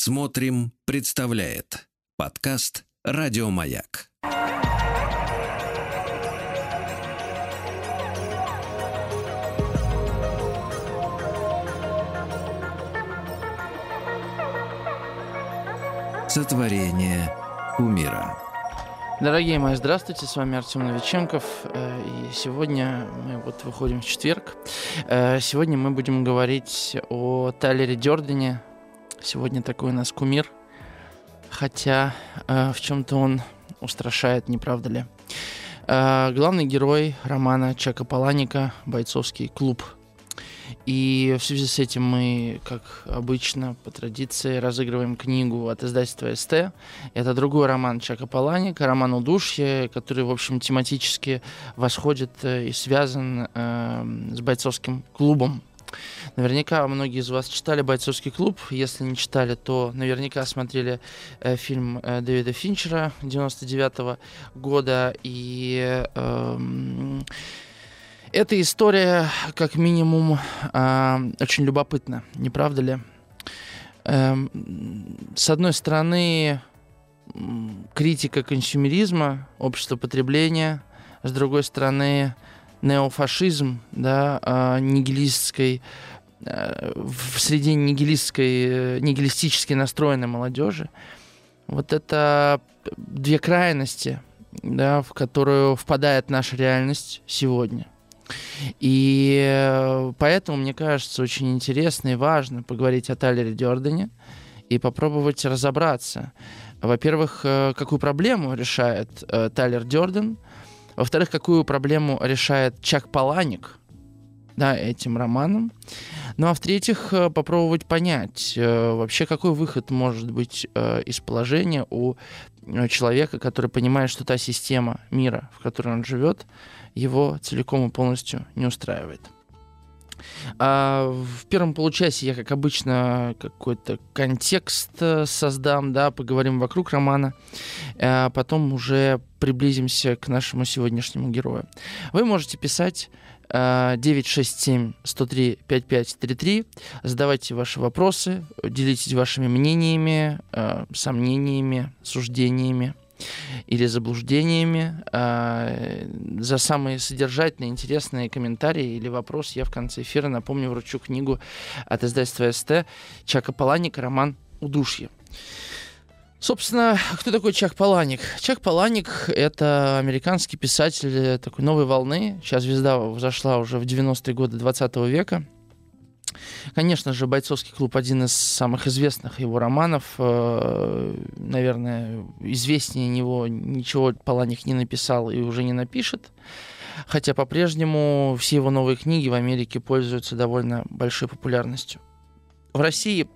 Смотрим, представляет подкаст Радиомаяк. Сотворение умира. Дорогие мои, здравствуйте, с вами Артем Новиченков, э, и сегодня мы вот выходим в четверг. Э, сегодня мы будем говорить о Тайлере Дёрдене. Сегодня такой у нас кумир, хотя э, в чем-то он устрашает, не правда ли? Главный герой романа Чака Паланика «Бойцовский клуб» И в связи с этим мы, как обычно, по традиции, разыгрываем книгу от издательства СТ. Это другой роман Чака Паланика, роман «Удушье», который, в общем, тематически восходит э, и связан э, с бойцовским клубом. Наверняка многие из вас читали «Бойцовский клуб». Если не читали, то наверняка смотрели э, фильм э, Дэвида Финчера 99 -го года. И... Э, эта история, как минимум, э, очень любопытна, не правда ли? Э, с одной стороны, критика консюмеризма, общества потребления, с другой стороны, неофашизм, да, э, нигилистской, в среде нигилистской, нигилистически настроенной молодежи. Вот это две крайности, да, в которую впадает наша реальность сегодня – и э, поэтому, мне кажется, очень интересно и важно поговорить о Тайлере Дёрдене и попробовать разобраться. Во-первых, э, какую проблему решает э, Тайлер Дёрден, во-вторых, какую проблему решает Чак Паланик да, этим романом. Ну а в-третьих, попробовать понять вообще, какой выход может быть из положения у человека, который понимает, что та система мира, в которой он живет, его целиком и полностью не устраивает. А в первом получасе я, как обычно, какой-то контекст э, создам, да, поговорим вокруг романа, а потом уже приблизимся к нашему сегодняшнему герою. Вы можете писать 967 103 5533. Задавайте ваши вопросы, делитесь вашими мнениями, э, сомнениями, суждениями или заблуждениями. А, за самые содержательные, интересные комментарии или вопрос я в конце эфира, напомню, вручу книгу от издательства СТ Чака Паланика «Роман «Удушье». Собственно, кто такой Чак Паланик? Чак Паланик — это американский писатель такой новой волны. Сейчас звезда взошла уже в 90-е годы 20 века — Конечно же, «Бойцовский клуб» один из самых известных его романов. Э, наверное, известнее него ничего Паланик не написал и уже не напишет. Хотя по-прежнему все его новые книги в Америке пользуются довольно большой популярностью. В России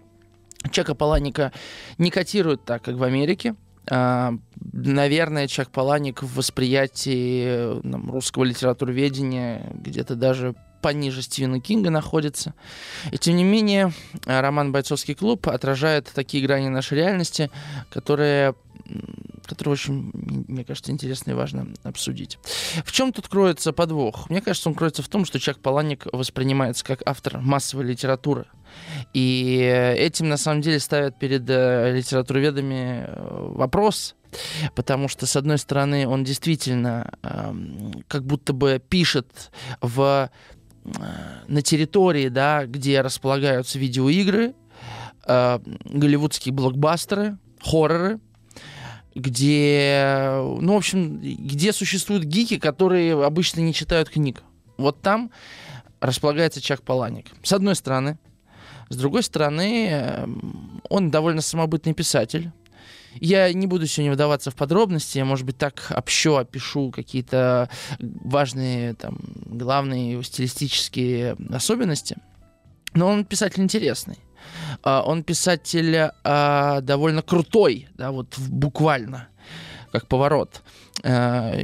Чака Паланика не котируют так, как в Америке. Uh, наверное, Чак Паланик в восприятии там, русского литературоведения где-то даже пониже Стивена Кинга находится. И тем не менее, роман «Бойцовский клуб» отражает такие грани нашей реальности, которые который очень, мне кажется, интересно и важно обсудить. В чем тут кроется подвох? Мне кажется, он кроется в том, что Чак Паланик воспринимается как автор массовой литературы. И этим, на самом деле, ставят перед э, литературоведами э, вопрос, потому что, с одной стороны, он действительно э, как будто бы пишет в на территории, да, где располагаются видеоигры, э, голливудские блокбастеры, хорроры, где, ну, в общем, где существуют гики, которые обычно не читают книг. Вот там располагается Чак Паланик. С одной стороны. С другой стороны, э, он довольно самобытный писатель. Я не буду сегодня вдаваться в подробности, я, может быть, так общо опишу какие-то важные, там, главные стилистические особенности. Но он писатель интересный. А, он писатель а, довольно крутой, да, вот буквально, как поворот. А,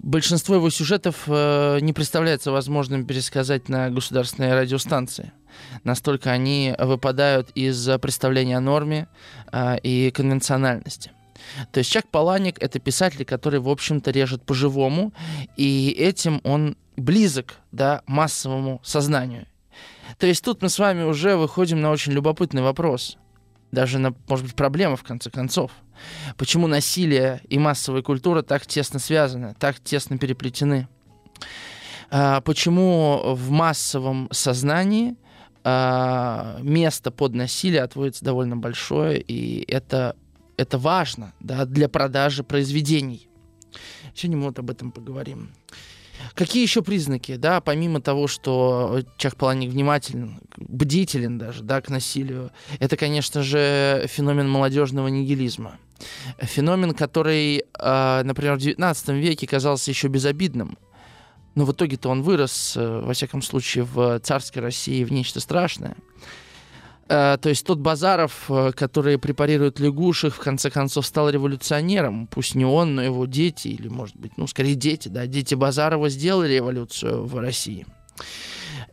большинство его сюжетов не представляется возможным пересказать на государственной радиостанции. Настолько они выпадают из представления о норме и конвенциональности. То есть Чак Паланик — это писатель, который, в общем-то, режет по-живому, и этим он близок да, массовому сознанию. То есть тут мы с вами уже выходим на очень любопытный вопрос. даже на, может быть, проблема в конце концов. Почему насилие и массовая культура так тесно связаны, так тесно переплетены? А, почему в массовом сознании а, место под насилие отводится довольно большое, и это, это важно да, для продажи произведений. Сегодня мы вот об этом поговорим. Какие еще признаки, да, помимо того, что человек Паланик внимателен, бдителен даже, да, к насилию, это, конечно же, феномен молодежного нигилизма. Феномен, который, э, например, в XIX веке казался еще безобидным, но в итоге-то он вырос, э, во всяком случае, в царской России в нечто страшное. Э, то есть тот Базаров, э, который препарирует лягушек, в конце концов стал революционером. Пусть не он, но его дети, или, может быть, ну, скорее дети, да, дети Базарова сделали революцию в России.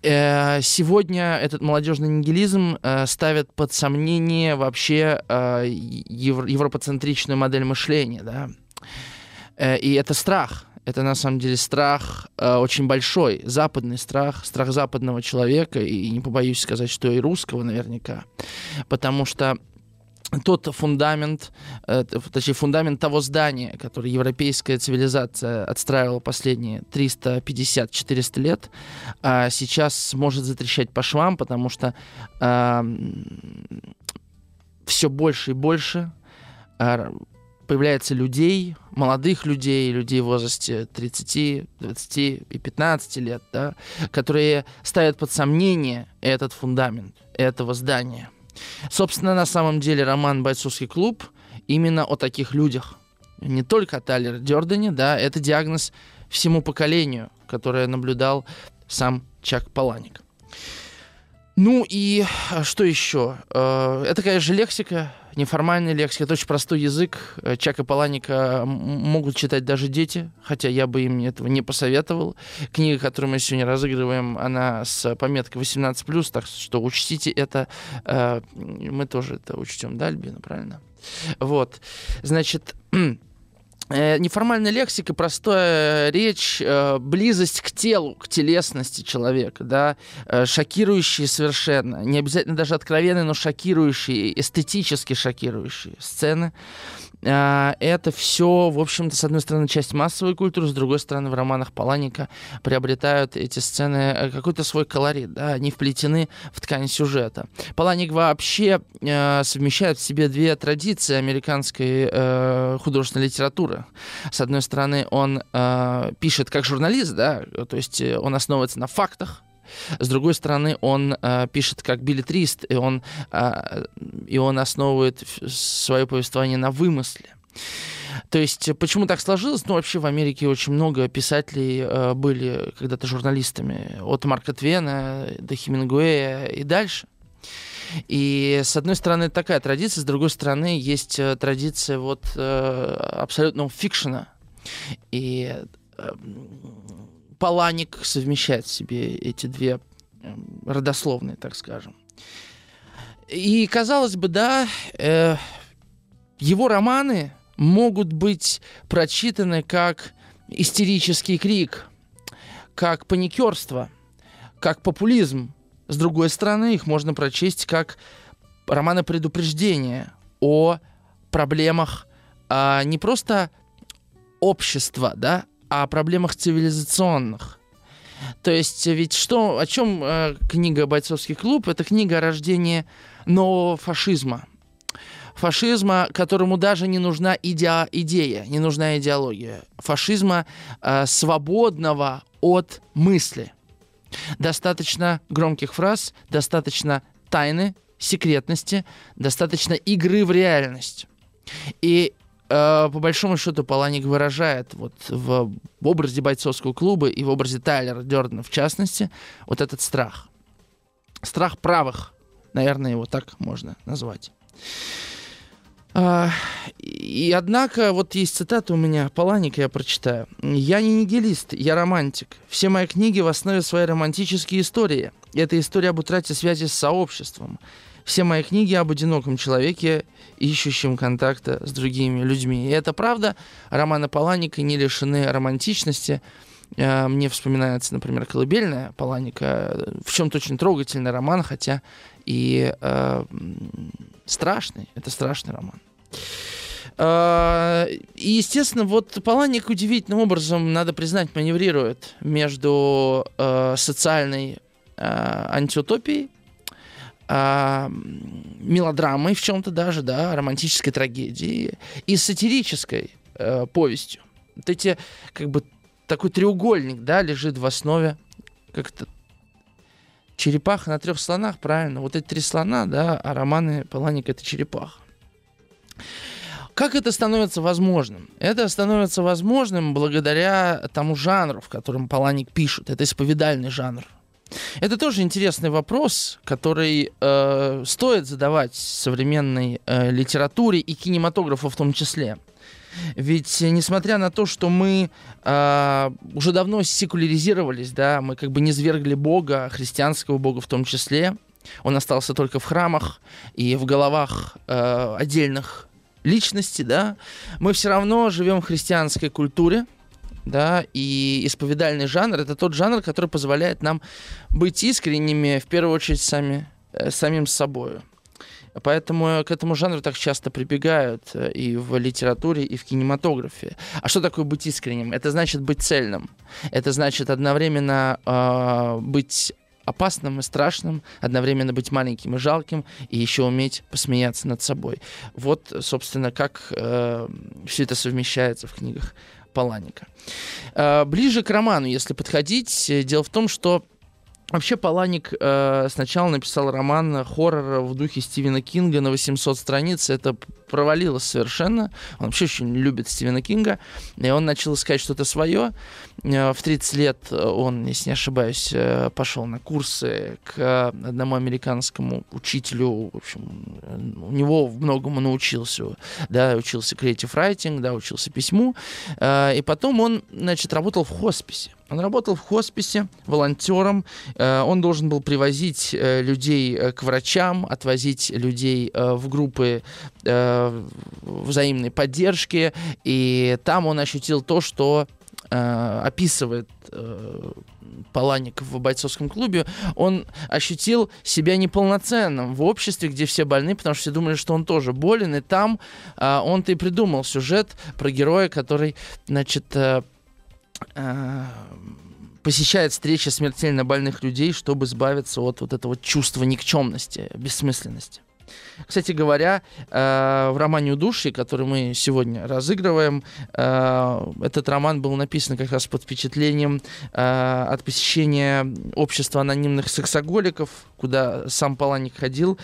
Сегодня этот молодежный нигилизм ставит под сомнение вообще европоцентричную модель мышления, да. И это страх это на самом деле страх э, очень большой, западный страх, страх западного человека, и не побоюсь сказать, что и русского наверняка, потому что тот фундамент, э, точнее фундамент того здания, который европейская цивилизация отстраивала последние 350-400 лет, э, сейчас может затрещать по швам, потому что э, все больше и больше э, появляется людей, молодых людей, людей в возрасте 30, 20 и 15 лет, да, которые ставят под сомнение этот фундамент этого здания. Собственно, на самом деле роман «Бойцовский клуб» именно о таких людях. Не только о Тайлере Дёрдене, да, это диагноз всему поколению, которое наблюдал сам Чак Паланик. Ну и а, что еще? Э, это, конечно, лексика, неформальная лексика, это очень простой язык. Э, Чака Паланика могут читать даже дети, хотя я бы им этого не посоветовал. Книга, которую мы сегодня разыгрываем, она с пометкой 18+, так что учтите это. Э, мы тоже это учтем, да, Альбина, правильно? Вот, значит... Э, неформальная лексика, простая речь, э, близость к телу, к телесности человека, да, э, шокирующие совершенно, не обязательно даже откровенные, но шокирующие, эстетически шокирующие сцены. А, это все, в общем-то, с одной стороны, часть массовой культуры, с другой стороны, в романах Паланика приобретают эти сцены э, какой-то свой колорит, да, они вплетены в ткань сюжета. Паланик вообще э, совмещает в себе две традиции американской э, художественной литературы. С одной стороны, он э, пишет как журналист, да, то есть э, он основывается на фактах, с другой стороны, он э, пишет как билетрист, и он, э, и он основывает свое повествование на вымысле. То есть, почему так сложилось? Ну, вообще в Америке очень много писателей э, были когда-то журналистами. От Марка Твена до Хемингуэя и дальше. И с одной стороны такая традиция, с другой стороны есть э, традиция вот э, абсолютного фикшена. И э, Паланик совмещает в себе эти две эм, родословные, так скажем. И казалось бы, да, э, его романы могут быть прочитаны как истерический крик, как паникерство, как популизм. С другой стороны, их можно прочесть как романы предупреждения о проблемах а, не просто общества, да, о проблемах цивилизационных. То есть ведь что, о чем э, книга «Бойцовский клуб»? Это книга о рождении нового фашизма. Фашизма, которому даже не нужна иде- идея, не нужна идеология. Фашизма э, свободного от мысли. Достаточно громких фраз, достаточно тайны, секретности, достаточно игры в реальность. И Э, по большому счету Паланик выражает вот в, в образе бойцовского клуба и в образе Тайлера Дёрдена в частности вот этот страх. Страх правых, наверное, его так можно назвать. А, и однако, вот есть цитата у меня Паланика, я прочитаю. «Я не нигилист, я романтик. Все мои книги в основе своей романтические истории. Это история об утрате связи с сообществом. Все мои книги об одиноком человеке, ищущем контакта с другими людьми. И это правда. Романы Паланика не лишены романтичности. Э, мне вспоминается, например, «Колыбельная» Паланика. В чем-то очень трогательный роман, хотя и э, страшный, это страшный роман. Э, и, естественно, вот Паланик удивительным образом, надо признать, маневрирует между э, социальной э, антиутопией, э, мелодрамой в чем-то даже, да, романтической трагедией и сатирической э, повестью. Вот эти, как бы, такой треугольник, да, лежит в основе как-то черепаха на трех слонах, правильно? Вот эти три слона, да, а романы Паланика — это черепаха. Как это становится возможным? Это становится возможным благодаря тому жанру, в котором Паланик пишет. Это исповедальный жанр. Это тоже интересный вопрос, который э, стоит задавать современной э, литературе и кинематографу в том числе. Ведь несмотря на то, что мы э, уже давно секуляризировались, да, мы как бы не свергли Бога, христианского Бога в том числе, он остался только в храмах и в головах э, отдельных личностей, да, мы все равно живем в христианской культуре, да, и исповедальный жанр это тот жанр, который позволяет нам быть искренними, в первую очередь, сами, э, самим собой. Поэтому к этому жанру так часто прибегают э, и в литературе, и в кинематографе. А что такое быть искренним? Это значит быть цельным. Это значит одновременно э, быть опасным и страшным, одновременно быть маленьким и жалким, и еще уметь посмеяться над собой. Вот, собственно, как э, все это совмещается в книгах Паланика. Э, ближе к роману, если подходить, э, дело в том, что Вообще Паланик э, сначала написал роман хоррор в духе Стивена Кинга на 800 страниц. Это провалилось совершенно. Он вообще очень любит Стивена Кинга. И он начал искать что-то свое. Э, в 30 лет он, если не ошибаюсь, э, пошел на курсы к одному американскому учителю. В общем, у него многому научился. Да, учился writing, да, учился письму. Э, и потом он, значит, работал в хосписе. Он работал в хосписе волонтером. Э, он должен был привозить э, людей э, к врачам, отвозить людей в группы взаимной поддержки. И там он ощутил то, что описывает Паланик в бойцовском клубе, он ощутил себя неполноценным в обществе, где все больны, потому что все думали, что он тоже болен, и там он-то и придумал сюжет про героя, который, значит, Э, посещает встречи смертельно больных людей, чтобы избавиться от вот этого чувства никчемности, бессмысленности. Кстати говоря, э, в романе «Удушье», который мы сегодня разыгрываем, э, этот роман был написан как раз под впечатлением э, от посещения общества анонимных сексоголиков, куда сам Паланик ходил.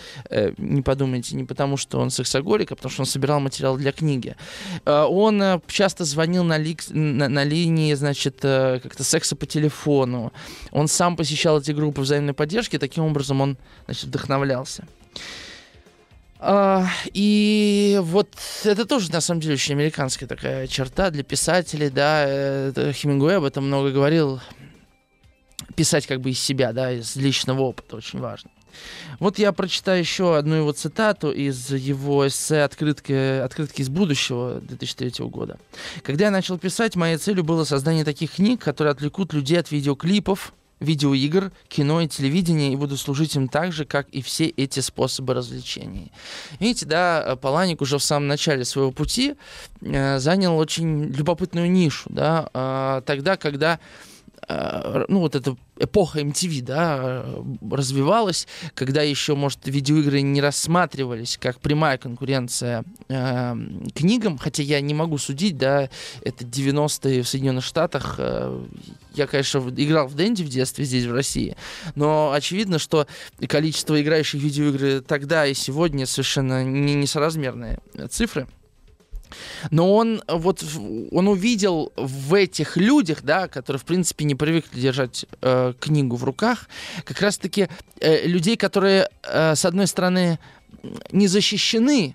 Не подумайте, не потому что он сексоголик, а потому что он собирал материал для книги. Он часто звонил на, ли, на, на линии, значит, как-то секса по телефону. Он сам посещал эти группы взаимной поддержки, таким образом он, значит, вдохновлялся. А, и вот это тоже, на самом деле, очень американская такая черта для писателей, да. Хемингуэй об этом много говорил. Писать как бы из себя, да, из личного опыта очень важно. Вот я прочитаю еще одну его цитату из его эссе «Открытки, «Открытки из будущего» 2003 года. «Когда я начал писать, моей целью было создание таких книг, которые отвлекут людей от видеоклипов, видеоигр, кино и телевидения и буду служить им так же, как и все эти способы развлечений. Видите, да, Паланик уже в самом начале своего пути э, занял очень любопытную нишу, да, э, тогда, когда Э, ну, вот эта эпоха MTV, да, развивалась, когда еще, может, видеоигры не рассматривались как прямая конкуренция э, книгам, хотя я не могу судить, да, это 90-е в Соединенных Штатах. Э, я, конечно, играл в Дэнди в детстве здесь, в России, но очевидно, что количество играющих в видеоигры тогда и сегодня совершенно не несоразмерные цифры. Но он вот он увидел в этих людях, да, которые в принципе не привыкли держать э, книгу в руках, как раз-таки э, людей, которые э, с одной стороны не защищены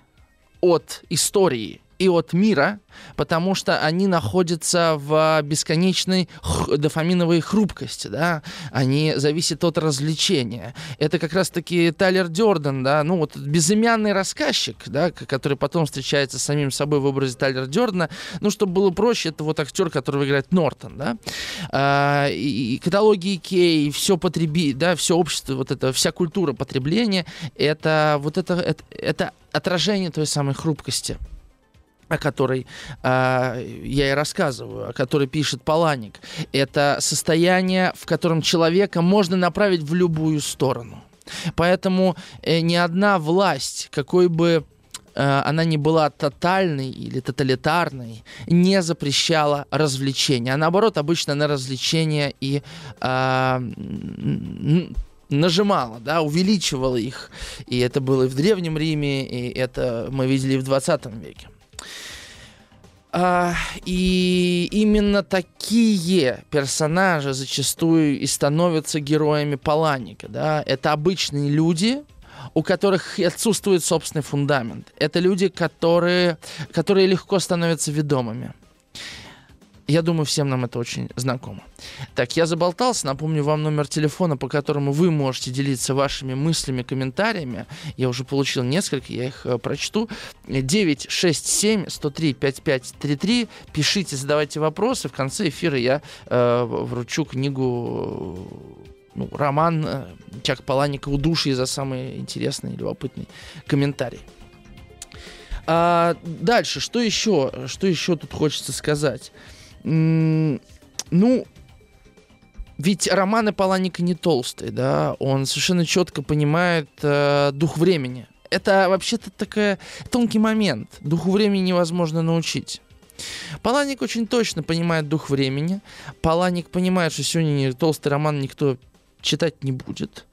от истории и от мира, потому что они находятся в бесконечной х- дофаминовой хрупкости, да, они зависят от развлечения. Это как раз-таки Тайлер Дёрден, да, ну вот безымянный рассказчик, да, который потом встречается с самим собой в образе Тайлера Дёрдена, ну, чтобы было проще, это вот актер, который играет Нортон, да, а, и, и каталоги Икеи, все потреби, да, все общество, вот это, вся культура потребления, это вот это, это, это отражение той самой хрупкости о которой э, я и рассказываю, о которой пишет Паланик. Это состояние, в котором человека можно направить в любую сторону. Поэтому э, ни одна власть, какой бы э, она не была тотальной или тоталитарной, не запрещала развлечения. А наоборот, обычно на развлечения и э, нажимала, да, увеличивала их. И это было и в Древнем Риме, и это мы видели и в 20 веке. А, и именно такие персонажи зачастую и становятся героями Паланика. Да? Это обычные люди, у которых отсутствует собственный фундамент. Это люди, которые, которые легко становятся ведомыми. Я думаю, всем нам это очень знакомо. Так, я заболтался. Напомню вам номер телефона, по которому вы можете делиться вашими мыслями, комментариями. Я уже получил несколько, я их э, прочту. 967-103-5533. Пишите, задавайте вопросы. В конце эфира я э, вручу книгу ну, роман э, Чак Паланика «Удушье» за самый интересный и любопытный комментарий. А, дальше, что еще, что еще тут хочется сказать? Ну, ведь романы Паланика не толстые, да, он совершенно четко понимает э, дух времени. Это вообще-то такой тонкий момент. Духу времени невозможно научить. Паланик очень точно понимает дух времени. Паланик понимает, что сегодня толстый роман никто читать не будет.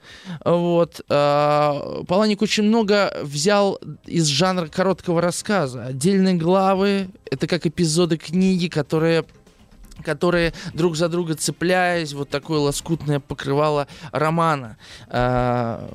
Вот. А, Паланик очень много взял из жанра короткого рассказа. Отдельные главы — это как эпизоды книги, которые которые друг за друга цепляясь, вот такое лоскутное покрывало романа, э,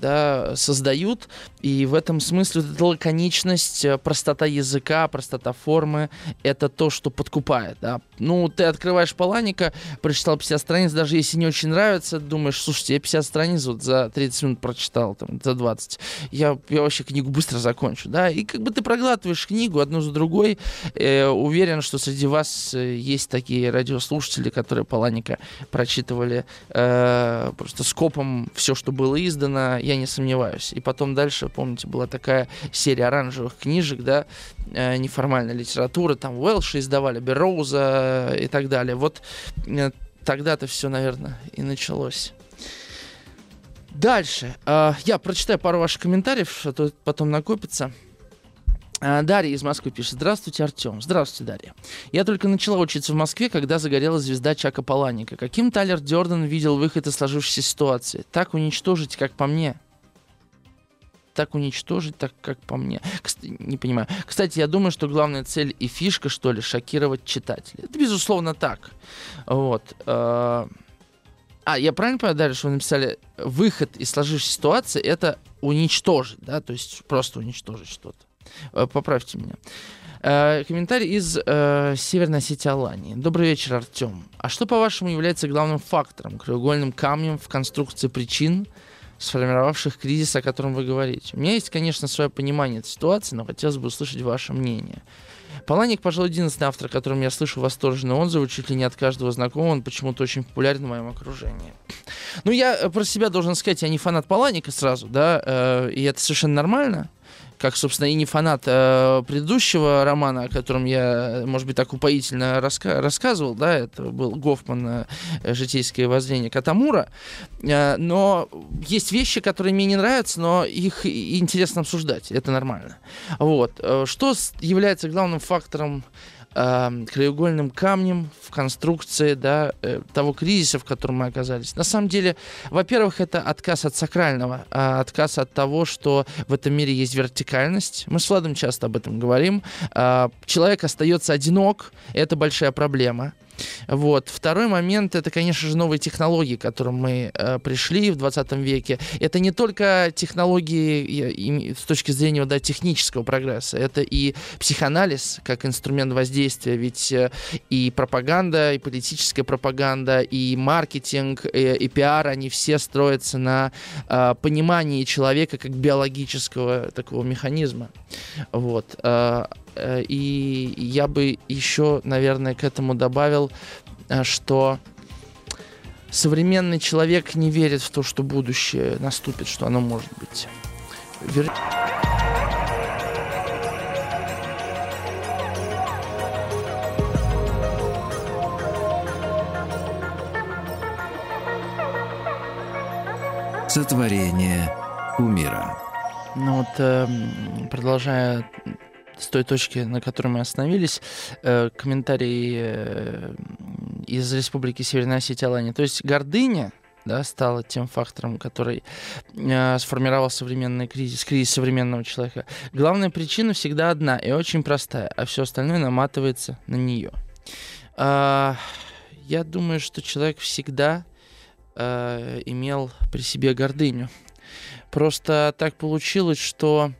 да, создают. И в этом смысле вот эта лаконичность, э, простота языка, простота формы — это то, что подкупает. Да. Ну, ты открываешь Паланика, прочитал 50 страниц, даже если не очень нравится, думаешь, слушайте, я 50 страниц вот за 30 минут прочитал, там, за 20. Я, я вообще книгу быстро закончу, да. И как бы ты проглатываешь книгу одну за другой, э, уверен, что среди вас э, есть такие такие радиослушатели, которые Паланика прочитывали э, просто скопом все, что было издано, я не сомневаюсь. И потом дальше, помните, была такая серия оранжевых книжек, да, э, неформальная литература, там Уэлша издавали, Берроуза и так далее. Вот э, тогда-то все, наверное, и началось. Дальше. Э, я прочитаю пару ваших комментариев, а то потом накопится. А, Дарья из Москвы пишет. Здравствуйте, Артем. Здравствуйте, Дарья. Я только начала учиться в Москве, когда загорелась звезда Чака Паланика. Каким Тайлер Дёрден видел выход из сложившейся ситуации? Так уничтожить, как по мне. Так уничтожить, так как по мне. Кстати, не понимаю. Кстати, я думаю, что главная цель и фишка, что ли, шокировать читателей. Это безусловно так. Вот. А, а я правильно понимаю, Дарья, что вы написали, выход из сложившейся ситуации это уничтожить, да, то есть просто уничтожить что-то. Э, поправьте меня. Э, комментарий из э, Северной Осетии Алании. Добрый вечер, Артем. А что, по-вашему, является главным фактором, краеугольным камнем в конструкции причин, сформировавших кризис, о котором вы говорите? У меня есть, конечно, свое понимание этой ситуации, но хотелось бы услышать ваше мнение. Паланик, пожалуй, единственный автор, о котором я слышу восторженные отзывы, чуть ли не от каждого знакомого, он почему-то очень популярен в моем окружении. Ну, я про себя должен сказать, я не фанат Паланика сразу, да, э, и это совершенно нормально как, собственно, и не фанат э, предыдущего романа, о котором я, может быть, так упоительно раска- рассказывал, да, это был Гофман э, «Житейское воззрение Катамура», э, но есть вещи, которые мне не нравятся, но их интересно обсуждать, это нормально. Вот. Э, что является главным фактором э, краеугольным камнем в конструкции да, э, того кризиса, в котором мы оказались. На самом деле, во-первых, это отказ от сакрального, э, отказ от того, что в этом мире есть вертикальность. Мы с Владом часто об этом говорим. Э, человек остается одинок, это большая проблема. Вот. Второй момент это, конечно же, новые технологии, к которым мы э, пришли в 20 веке. Это не только технологии и, и, с точки зрения да, технического прогресса, это и психоанализ как инструмент воздействия, ведь э, и пропаганда, и политическая пропаганда, и маркетинг, и, и пиар, они все строятся на э, понимании человека как биологического такого механизма. Вот. Э, и я бы еще, наверное, к этому добавил Э, что современный человек не верит в то, что будущее наступит, что оно может быть. Вер... Сотворение умира. Ну вот, э, продолжая с той точки, на которой мы остановились, э, комментарий э, из Республики Северная Осетия Алания. То есть гордыня да, стала тем фактором, который э, сформировал современный кризис, кризис современного человека. Главная причина всегда одна и очень простая, а все остальное наматывается на нее. Э, я думаю, что человек всегда э, имел при себе гордыню. Просто так получилось, что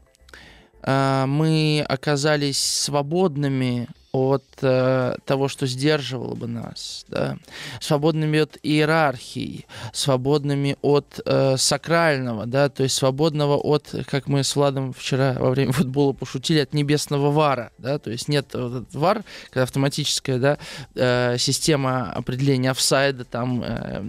мы оказались свободными от э, того, что сдерживало бы нас, да? свободными от иерархии, свободными от э, сакрального, да, то есть свободного от, как мы с Владом вчера во время футбола пошутили, от небесного вара, да, то есть нет вот вар, когда автоматическая, да, э, система определения офсайда, там э,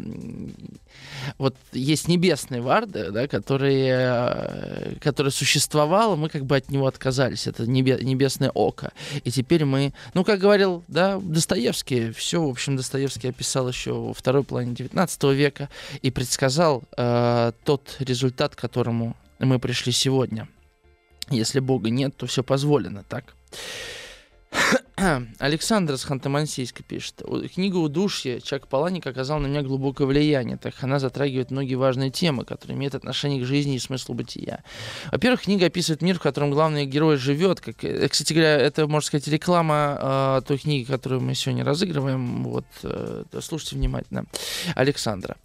вот есть небесный Варда, да, который, э, который существовал, мы как бы от него отказались. Это небе, небесное око. И теперь мы, ну, как говорил, да, Достоевский, все, в общем, Достоевский описал еще во второй половине 19 века и предсказал э, тот результат, к которому мы пришли сегодня. Если Бога нет, то все позволено, так? Александр с Ханты-Мансийска пишет. Книга «Удушье» Чак Паланик оказал на меня глубокое влияние, так как она затрагивает многие важные темы, которые имеют отношение к жизни и смыслу бытия. Во-первых, книга описывает мир, в котором главный герой живет. Как, э, кстати говоря, это, можно сказать, реклама э, той книги, которую мы сегодня разыгрываем. Вот, э, слушайте внимательно Александра.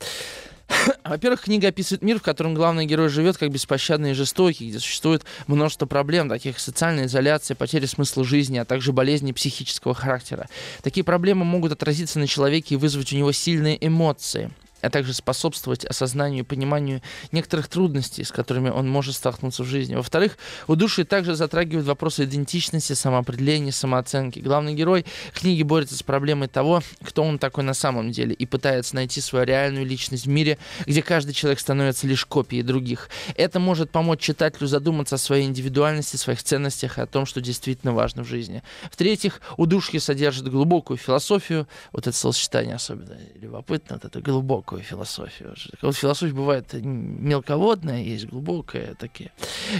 Во-первых, книга описывает мир, в котором главный герой живет как беспощадный и жестокий, где существует множество проблем, таких как социальная изоляция, потеря смысла жизни, а также болезни психического характера. Такие проблемы могут отразиться на человеке и вызвать у него сильные эмоции а также способствовать осознанию и пониманию некоторых трудностей, с которыми он может столкнуться в жизни. Во-вторых, удушье также затрагивает вопросы идентичности, самоопределения, самооценки. Главный герой книги борется с проблемой того, кто он такой на самом деле, и пытается найти свою реальную личность в мире, где каждый человек становится лишь копией других. Это может помочь читателю задуматься о своей индивидуальности, своих ценностях и о том, что действительно важно в жизни. В-третьих, удушье содержит глубокую философию, вот это словосочетание особенно любопытно, вот это глубокое глубокую философию. Вот философия бывает мелководная, есть глубокая такие,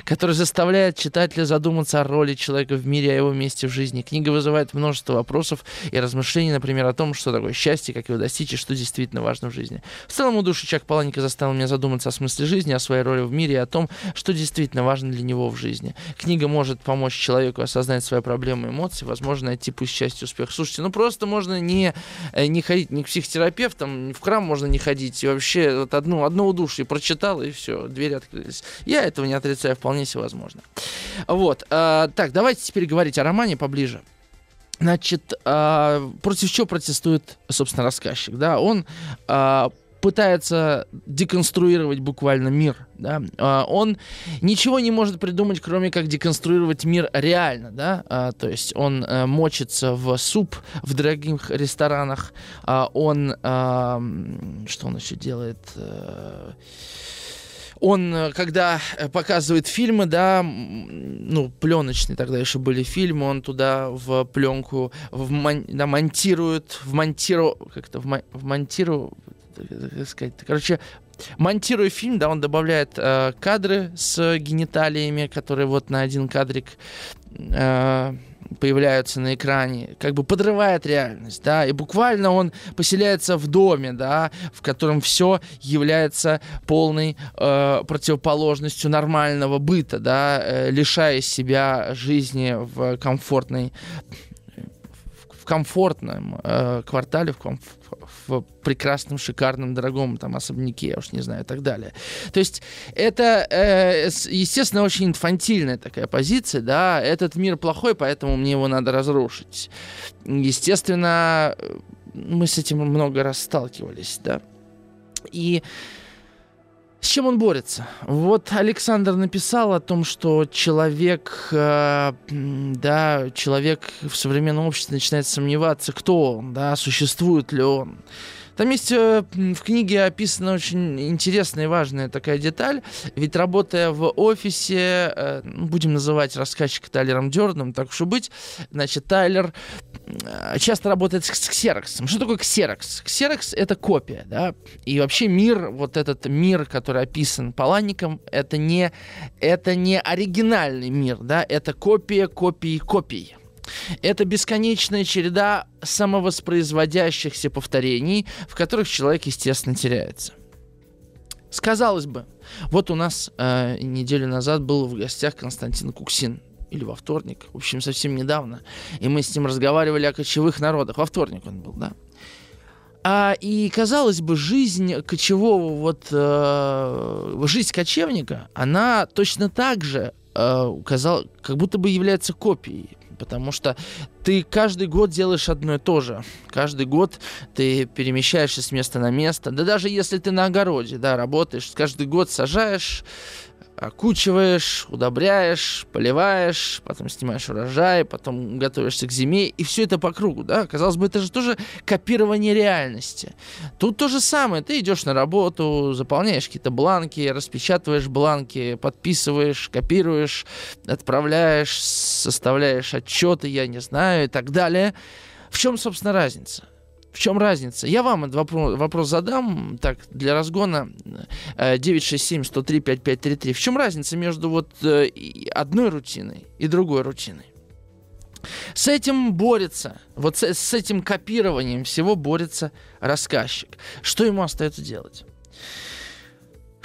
которая заставляет читателя задуматься о роли человека в мире, о его месте в жизни. Книга вызывает множество вопросов и размышлений, например, о том, что такое счастье, как его достичь и что действительно важно в жизни. В целом, у души Чак Паланика заставил меня задуматься о смысле жизни, о своей роли в мире и о том, что действительно важно для него в жизни. Книга может помочь человеку осознать свои проблемы и эмоции, возможно, найти пусть счастье, успех. Слушайте, ну просто можно не, э, не ходить ни к психотерапевтам, ни в храм можно не не ходить. И вообще вот одну, одно удушье прочитал, и все, двери открылись. Я этого не отрицаю, вполне себе возможно. Вот. Э, так, давайте теперь говорить о романе поближе. Значит, э, против чего протестует, собственно, рассказчик? Да, он э, пытается деконструировать буквально мир. Да? А, он ничего не может придумать, кроме как деконструировать мир реально. Да? А, то есть он а, мочится в суп в дорогих ресторанах. А, он... Что он еще делает? А, он, когда показывает фильмы, да, ну, пленочные тогда еще были фильмы, он туда в пленку в да, монтирует, вмонтиру, как-то в вмонтиру, как сказать, короче, монтируя фильм, да, он добавляет э, кадры с гениталиями, которые вот на один кадрик э, появляются на экране, как бы подрывает реальность, да, и буквально он поселяется в доме, да, в котором все является полной э, противоположностью нормального быта, да, э, лишая себя жизни в комфортной комфортном э, квартале, в, комф- в прекрасном, шикарном, дорогом там особняке, я уж не знаю, и так далее. То есть это, э, естественно, очень инфантильная такая позиция, да, этот мир плохой, поэтому мне его надо разрушить. Естественно, мы с этим много раз сталкивались, да. И с чем он борется? Вот Александр написал о том, что человек, э, да, человек в современном обществе начинает сомневаться, кто он, да, существует ли он. Там есть э, в книге описана очень интересная и важная такая деталь. Ведь работая в офисе, э, будем называть рассказчика Тайлером Дёрдом, так уж и быть, значит, Тайлер часто работает с, с ксероксом. Что такое ксерокс? Ксерокс — это копия, да, и вообще мир, вот этот мир, который описан Паланником, это не, это не оригинальный мир, да, это копия копии копий. Это бесконечная череда самовоспроизводящихся повторений, в которых человек, естественно, теряется. Сказалось бы, вот у нас э, неделю назад был в гостях Константин Куксин, или во вторник, в общем, совсем недавно, и мы с ним разговаривали о кочевых народах. Во вторник он был, да? А, и казалось бы, жизнь кочевого, вот э, жизнь кочевника, она точно так же э, казал, как будто бы является копией потому что ты каждый год делаешь одно и то же. Каждый год ты перемещаешься с места на место. Да даже если ты на огороде, да, работаешь, каждый год сажаешь окучиваешь, удобряешь, поливаешь, потом снимаешь урожай, потом готовишься к зиме, и все это по кругу, да? Казалось бы, это же тоже копирование реальности. Тут то же самое, ты идешь на работу, заполняешь какие-то бланки, распечатываешь бланки, подписываешь, копируешь, отправляешь, составляешь отчеты, я не знаю, и так далее. В чем, собственно, разница? В чем разница? Я вам этот вопрос, вопрос задам, так, для разгона. 967-103-5533. В чем разница между вот э, одной рутиной и другой рутиной? С этим борется, вот с, с этим копированием всего борется рассказчик. Что ему остается делать?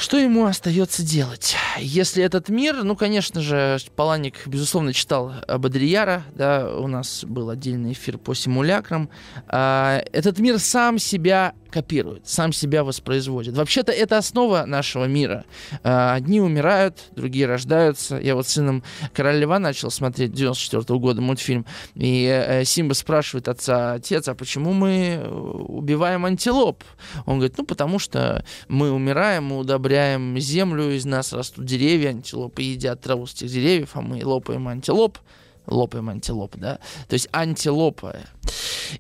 Что ему остается делать? Если этот мир, ну, конечно же, Паланик, безусловно, читал Бодрияра, да, у нас был отдельный эфир по симулякрам. А, этот мир сам себя копирует, сам себя воспроизводит. Вообще-то это основа нашего мира. А, одни умирают, другие рождаются. Я вот с сыном Короля Льва начал смотреть 94 -го года мультфильм, и э, Симба спрашивает отца, отец, а почему мы э, убиваем антилоп? Он говорит, ну потому что мы умираем, мы удобряем землю, из нас растут деревья, антилопы едят траву с этих деревьев, а мы лопаем антилоп, лопаем антилоп, да, то есть антилопа.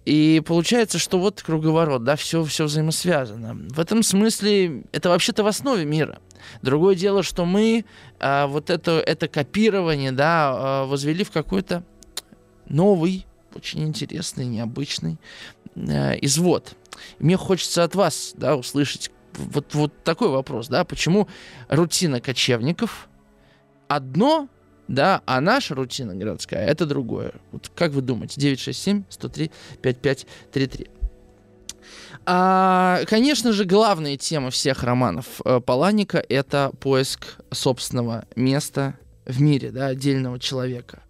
И получается, что вот круговорот, да, все, все взаимосвязано. В этом смысле это вообще-то в основе мира. Другое дело, что мы а, вот это, это копирование, да, а, возвели в какой-то новый, очень интересный, необычный а, извод. Мне хочется от вас, да, услышать вот, вот такой вопрос, да, почему рутина кочевников одно да, а наша рутина городская это другое. Вот как вы думаете? 967 103 5533. А, конечно же, главная тема всех романов э, Паланика — это поиск собственного места в мире, да, отдельного человека.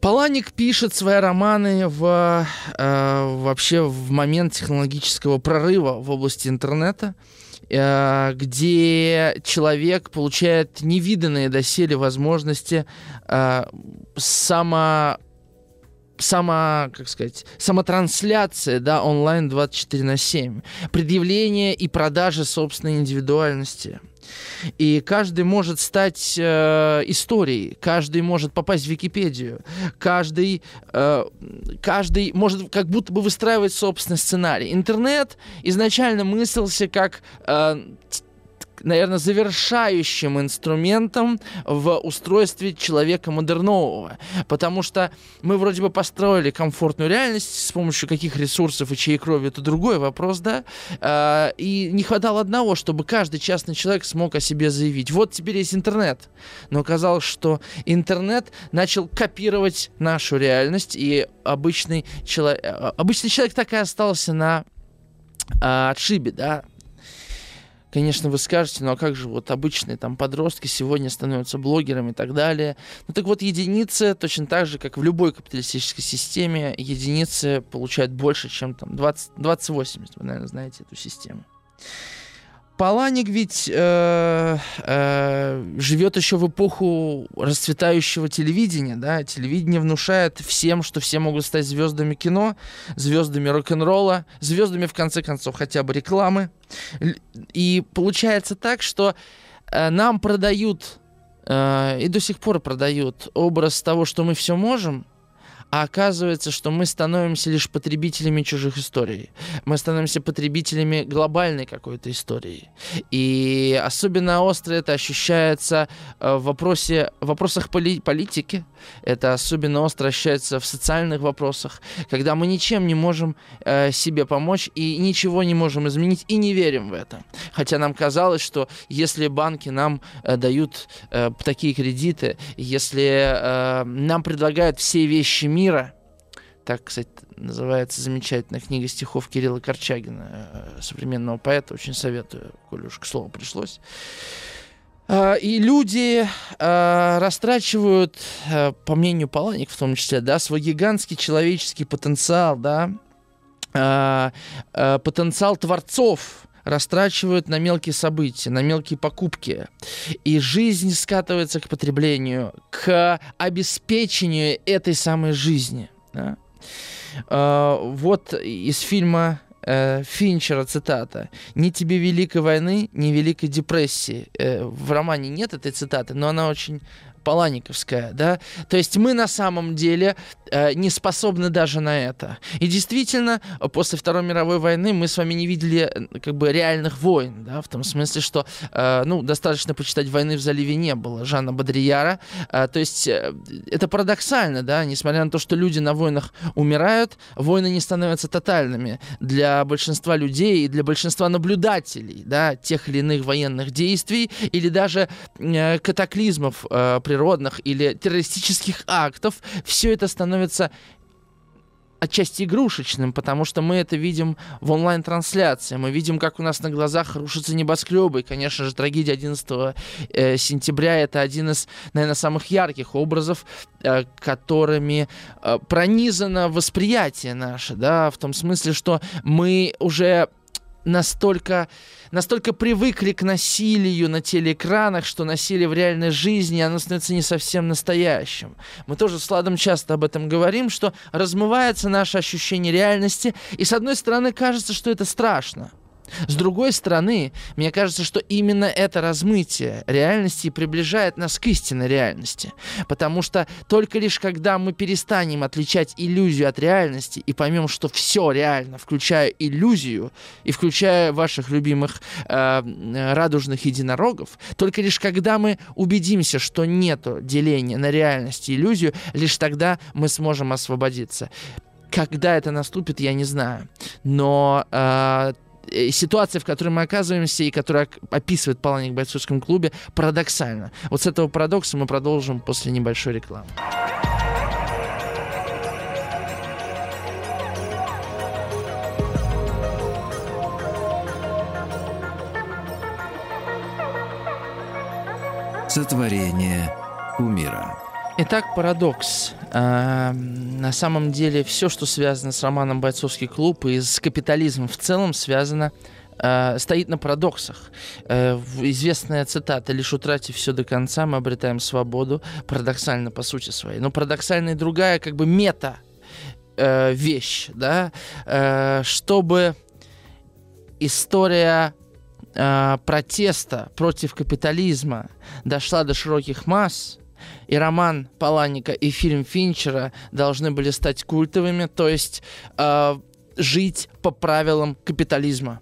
Паланик пишет свои романы в, э, вообще в момент технологического прорыва в области интернета. Э, где человек получает невиданные доселе возможности э, само сама, как сказать, самотрансляция, да, онлайн 24 на 7, предъявление и продажа собственной индивидуальности – и каждый может стать э, историей, каждый может попасть в Википедию, каждый, э, каждый может как будто бы выстраивать собственный сценарий. Интернет изначально мыслился как э, наверное, завершающим инструментом в устройстве человека модернового. Потому что мы вроде бы построили комфортную реальность с помощью каких ресурсов и чьей крови, это другой вопрос, да? А, и не хватало одного, чтобы каждый частный человек смог о себе заявить. Вот теперь есть интернет. Но оказалось, что интернет начал копировать нашу реальность, и обычный человек, обычный человек так и остался на а, отшибе, да, конечно, вы скажете, ну а как же вот обычные там подростки сегодня становятся блогерами и так далее. Ну так вот, единицы, точно так же, как в любой капиталистической системе, единицы получают больше, чем там 20, 2080, вы, наверное, знаете эту систему. Паланик ведь э, э, живет еще в эпоху расцветающего телевидения, да, телевидение внушает всем, что все могут стать звездами кино, звездами рок-н-ролла, звездами, в конце концов, хотя бы рекламы. И получается так, что э, нам продают, э, и до сих пор продают образ того, что мы все можем, а оказывается, что мы становимся лишь потребителями чужих историй. Мы становимся потребителями глобальной какой-то истории. И особенно остро это ощущается э, в, вопросе, в вопросах поли политики. Это особенно остро ощущается в социальных вопросах, когда мы ничем не можем э, себе помочь и ничего не можем изменить и не верим в это. Хотя нам казалось, что если банки нам э, дают э, такие кредиты, если э, нам предлагают все вещи мира. Так, кстати, называется замечательная книга стихов Кирилла Корчагина, э, современного поэта. Очень советую, коль уж к слову пришлось. А, и люди э, растрачивают, э, по мнению Паланик в том числе, да, свой гигантский человеческий потенциал, да, потенциал творцов, растрачивают на мелкие события, на мелкие покупки. И жизнь скатывается к потреблению, к обеспечению этой самой жизни. Да? Uh, вот из фильма э, Финчера цитата. «Ни тебе Великой войны, ни Великой депрессии». Э, в романе нет этой цитаты, но она очень Паланиковская, да, то есть мы на самом деле э, не способны даже на это. И действительно, после Второй мировой войны мы с вами не видели э, как бы реальных войн, да, в том смысле, что, э, ну, достаточно почитать «Войны в заливе» не было, Жанна Бодрияра, э, то есть э, это парадоксально, да, несмотря на то, что люди на войнах умирают, войны не становятся тотальными для большинства людей и для большинства наблюдателей, да, тех или иных военных действий или даже э, катаклизмов э, природных или террористических актов, все это становится отчасти игрушечным, потому что мы это видим в онлайн-трансляции. Мы видим, как у нас на глазах рушатся небоскребы. И, конечно же, трагедия 11 э, сентября — это один из, наверное, самых ярких образов, э, которыми э, пронизано восприятие наше, да, в том смысле, что мы уже настолько, настолько привыкли к насилию на телеэкранах, что насилие в реальной жизни, оно становится не совсем настоящим. Мы тоже с Ладом часто об этом говорим, что размывается наше ощущение реальности, и с одной стороны кажется, что это страшно. С другой стороны, мне кажется, что именно это размытие реальности приближает нас к истинной реальности. Потому что только лишь когда мы перестанем отличать иллюзию от реальности и поймем, что все реально, включая иллюзию и включая ваших любимых э, радужных единорогов, только лишь когда мы убедимся, что нет деления на реальность и иллюзию, лишь тогда мы сможем освободиться. Когда это наступит, я не знаю. Но э, ситуация, в которой мы оказываемся и которая описывает Паланик в бойцовском клубе, парадоксальна. Вот с этого парадокса мы продолжим после небольшой рекламы. Сотворение кумира. Итак, парадокс. А, на самом деле все, что связано с романом «Бойцовский клуб» и с капитализмом в целом, связано Uh, стоит на парадоксах. Uh, известная цитата «Лишь утратив все до конца, мы обретаем свободу». Парадоксально по сути своей. Но парадоксальная другая как бы мета вещь, да, чтобы история протеста против капитализма дошла до широких масс, и роман Паланика, и фильм Финчера должны были стать культовыми, то есть э, жить по правилам капитализма.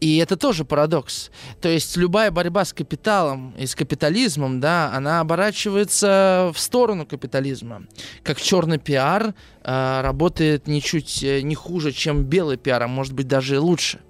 И это тоже парадокс. То есть любая борьба с капиталом и с капитализмом, да, она оборачивается в сторону капитализма. Как черный пиар э, работает ничуть э, не хуже, чем белый пиар, а может быть даже лучше.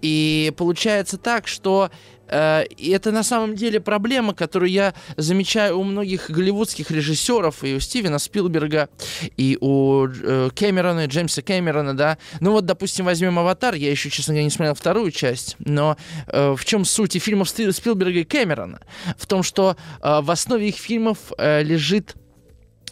И получается так, что и это на самом деле проблема, которую я замечаю у многих голливудских режиссеров, и у Стивена Спилберга, и у э, Кэмерона, Джеймса Кэмерона, да. Ну вот, допустим, возьмем «Аватар», я еще, честно говоря, не смотрел вторую часть, но э, в чем суть фильмов Спилберга и Кэмерона? В том, что э, в основе их фильмов э, лежит Э,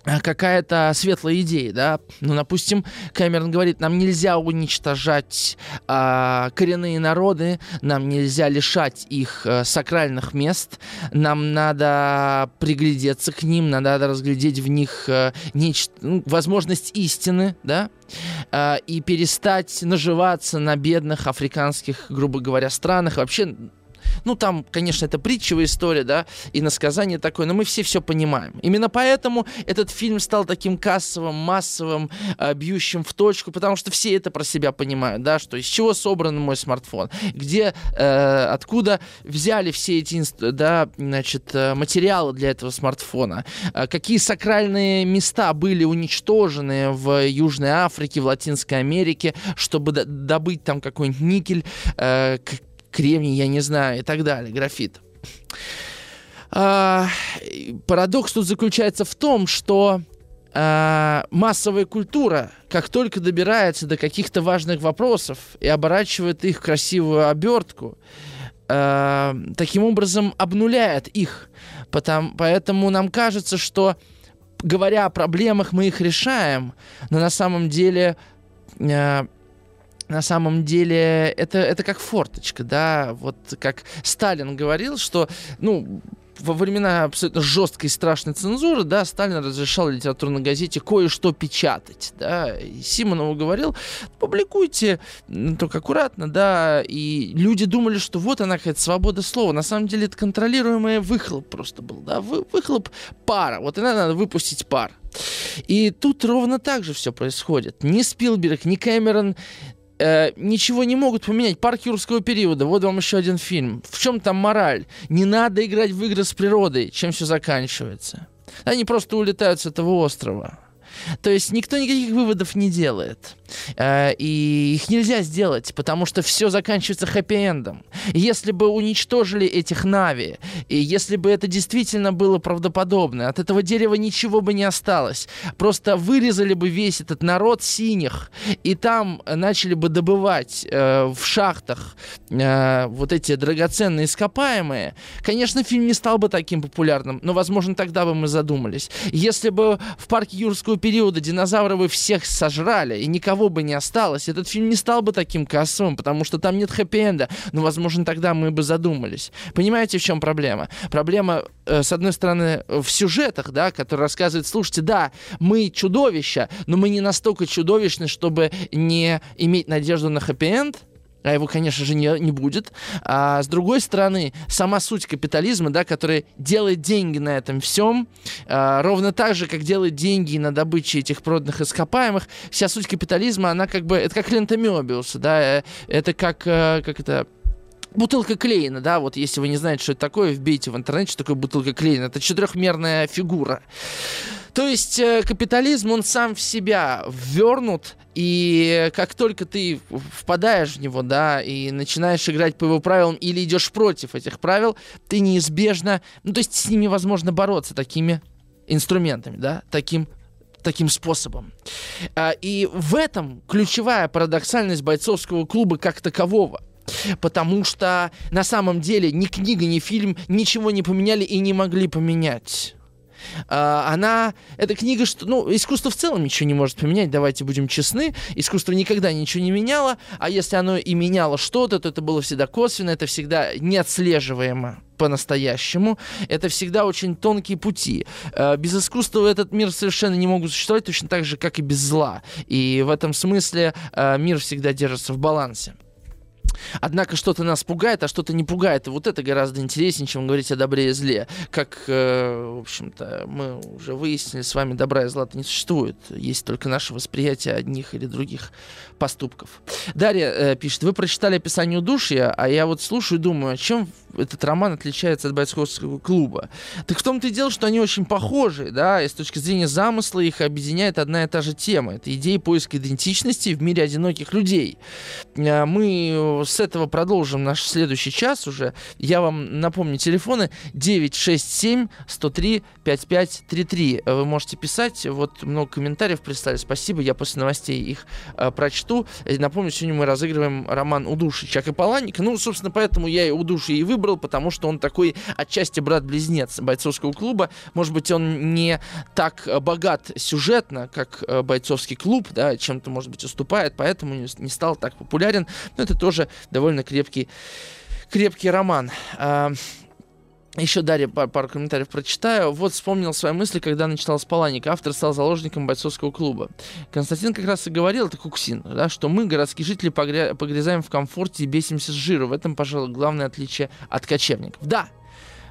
какая-то светлая идея, да, ну, допустим, Кэмерон говорит, нам нельзя уничтожать э, коренные народы, нам нельзя лишать их э, сакральных мест, нам надо приглядеться к ним, надо разглядеть в них э, нечто, ну, возможность истины, да, э, и перестать наживаться на бедных африканских, грубо говоря, странах, вообще ну, там, конечно, это притчевая история, да, и насказание такое, но мы все все понимаем. Именно поэтому этот фильм стал таким кассовым, массовым, э, бьющим в точку, потому что все это про себя понимают, да, что из чего собран мой смартфон, где, э, откуда взяли все эти, да, значит, э, материалы для этого смартфона, э, какие сакральные места были уничтожены в Южной Африке, в Латинской Америке, чтобы добыть там какой-нибудь никель, э, кремний, я не знаю, и так далее, графит. А, парадокс тут заключается в том, что а, массовая культура, как только добирается до каких-то важных вопросов и оборачивает их в красивую обертку, а, таким образом обнуляет их. Потому, поэтому нам кажется, что говоря о проблемах, мы их решаем, но на самом деле а, на самом деле это, это как форточка, да, вот как Сталин говорил, что, ну, во времена абсолютно жесткой и страшной цензуры, да, Сталин разрешал литературной газете кое-что печатать, да, и Симонову говорил, публикуйте, только аккуратно, да, и люди думали, что вот она какая-то свобода слова, на самом деле это контролируемый выхлоп просто был, да, Вы, выхлоп пара, вот иногда надо выпустить пар. И тут ровно так же все происходит. Ни Спилберг, ни Кэмерон э, ничего не могут поменять. Парк юрского периода, вот вам еще один фильм. В чем там мораль? Не надо играть в игры с природой, чем все заканчивается. Они просто улетают с этого острова. То есть никто никаких выводов не делает. Э, и их нельзя сделать, потому что все заканчивается хэппи-эндом. Если бы уничтожили этих Нави, и если бы это действительно было правдоподобно, от этого дерева ничего бы не осталось. Просто вырезали бы весь этот народ синих, и там начали бы добывать э, в шахтах э, вот эти драгоценные ископаемые, конечно, фильм не стал бы таким популярным, но, возможно, тогда бы мы задумались. Если бы в парке юрского периода динозавры бы всех сожрали, и никого никого бы не осталось, этот фильм не стал бы таким кассовым, потому что там нет хэппи-энда. Но, возможно, тогда мы бы задумались. Понимаете, в чем проблема? Проблема, э, с одной стороны, в сюжетах, да, которые рассказывают, слушайте, да, мы чудовища, но мы не настолько чудовищны, чтобы не иметь надежду на хэппи-энд, а его, конечно же, не, не будет. А с другой стороны, сама суть капитализма, да, который делает деньги на этом всем, а, ровно так же, как делает деньги на добыче этих проданных ископаемых, вся суть капитализма, она как бы, это как лента Мёбиуса, да, э, это как, э, как это, Бутылка Клейна, да, вот если вы не знаете, что это такое, вбейте в интернете, что такое бутылка Клейна. Это четырехмерная фигура. То есть э, капитализм, он сам в себя ввернут, и как только ты впадаешь в него, да, и начинаешь играть по его правилам или идешь против этих правил, ты неизбежно, ну, то есть с ними возможно бороться такими инструментами, да, таким таким способом. А, и в этом ключевая парадоксальность бойцовского клуба как такового. Потому что на самом деле ни книга, ни фильм ничего не поменяли и не могли поменять. Uh, она, эта книга, что, ну, искусство в целом ничего не может поменять, давайте будем честны, искусство никогда ничего не меняло, а если оно и меняло что-то, то это было всегда косвенно, это всегда неотслеживаемо по-настоящему. Это всегда очень тонкие пути. Uh, без искусства этот мир совершенно не могут существовать, точно так же, как и без зла. И в этом смысле uh, мир всегда держится в балансе. Однако что-то нас пугает, а что-то не пугает. И вот это гораздо интереснее, чем говорить о добре и зле. Как, э, в общем-то, мы уже выяснили, с вами добра и зла не существует. Есть только наше восприятие одних или других поступков. Дарья э, пишет, вы прочитали описание удушья, а я вот слушаю и думаю, о чем этот роман отличается от бойцовского клуба? Так в том-то и дело, что они очень похожи, да, и с точки зрения замысла их объединяет одна и та же тема. Это идея поиска идентичности в мире одиноких людей. А, мы с этого продолжим наш следующий час уже. Я вам напомню, телефоны 967 103 5533. Вы можете писать, вот много комментариев прислали, спасибо, я после новостей их э, прочту. Напомню, сегодня мы разыгрываем роман «Удуши» Чака Паланика. Ну, собственно, поэтому я и «Удуши» и выбрал, потому что он такой отчасти брат-близнец бойцовского клуба. Может быть, он не так богат сюжетно, как э, бойцовский клуб, да, чем-то, может быть, уступает, поэтому не стал так популярен. Но это тоже довольно крепкий крепкий роман. Еще Дарья пару, пару комментариев прочитаю. Вот вспомнил свои мысли, когда начинал Спаланик. Автор стал заложником бойцовского клуба. Константин как раз и говорил, это Куксин, да, что мы, городские жители, погря... погрязаем в комфорте и бесимся с жиру. В этом, пожалуй, главное отличие от кочевников. Да,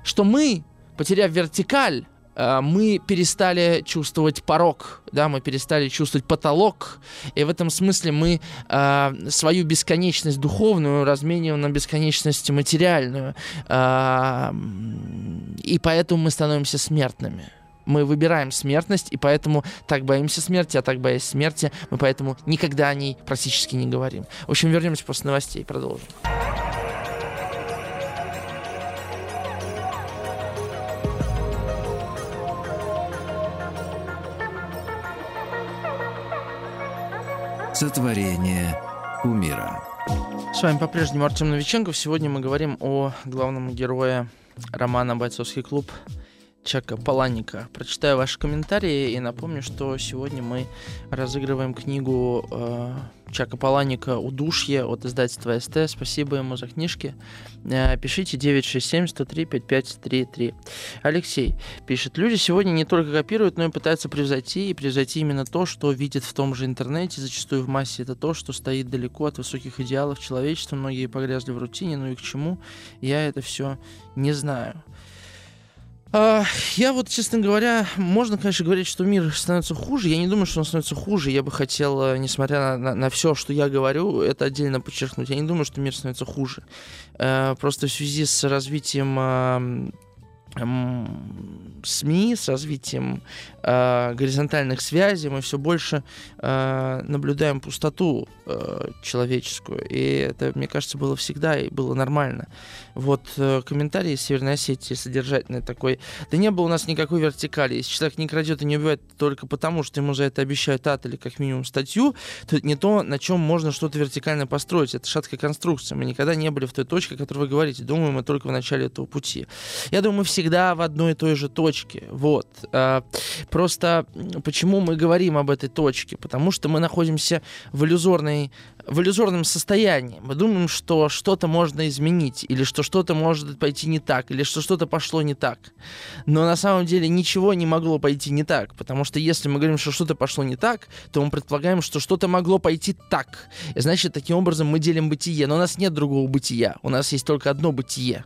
что мы, потеряв вертикаль, мы перестали чувствовать порог, да, мы перестали чувствовать потолок, и в этом смысле мы э, свою бесконечность духовную размениваем на бесконечность материальную, э, и поэтому мы становимся смертными. Мы выбираем смертность, и поэтому так боимся смерти, а так боясь смерти, мы поэтому никогда о ней практически не говорим. В общем, вернемся после новостей, продолжим. Сотворение умира. С вами по-прежнему Артем Новиченков. Сегодня мы говорим о главном герое романа «Бойцовский клуб» Чака Паланика. Прочитаю ваши комментарии и напомню, что сегодня мы разыгрываем книгу э, Чака Паланика «Удушье» от издательства СТ. Спасибо ему за книжки. Э, пишите 967-103-5533. Алексей пишет, люди сегодня не только копируют, но и пытаются превзойти, и превзойти именно то, что видят в том же интернете, зачастую в массе. Это то, что стоит далеко от высоких идеалов человечества. Многие погрязли в рутине, но и к чему, я это все не знаю. А, я вот, честно говоря, можно, конечно, говорить, что мир становится хуже. Я не думаю, что он становится хуже. Я бы хотел, э, несмотря на, на, на все, что я говорю, это отдельно подчеркнуть. Я не думаю, что мир становится хуже. Э, просто в связи с развитием СМИ, с развитием э, горизонтальных связей мы все больше э, наблюдаем пустоту э, человеческую. И это, мне кажется, было всегда и было нормально. Вот э, комментарий из Северной Осетии содержательный такой. Да не было у нас никакой вертикали. Если человек не крадет и не убивает только потому, что ему за это обещают ад или как минимум статью, то это не то, на чем можно что-то вертикально построить. Это шаткая конструкция. Мы никогда не были в той точке, о которой вы говорите. Думаю, мы только в начале этого пути. Я думаю, мы всегда в одной и той же точке. Вот. А, просто почему мы говорим об этой точке? Потому что мы находимся в иллюзорной в иллюзорном состоянии. Мы думаем, что что-то можно изменить, или что что-то может пойти не так, или что что-то пошло не так. Но на самом деле ничего не могло пойти не так, потому что если мы говорим, что что-то пошло не так, то мы предполагаем, что что-то могло пойти так. И значит, таким образом мы делим бытие. Но у нас нет другого бытия, у нас есть только одно бытие.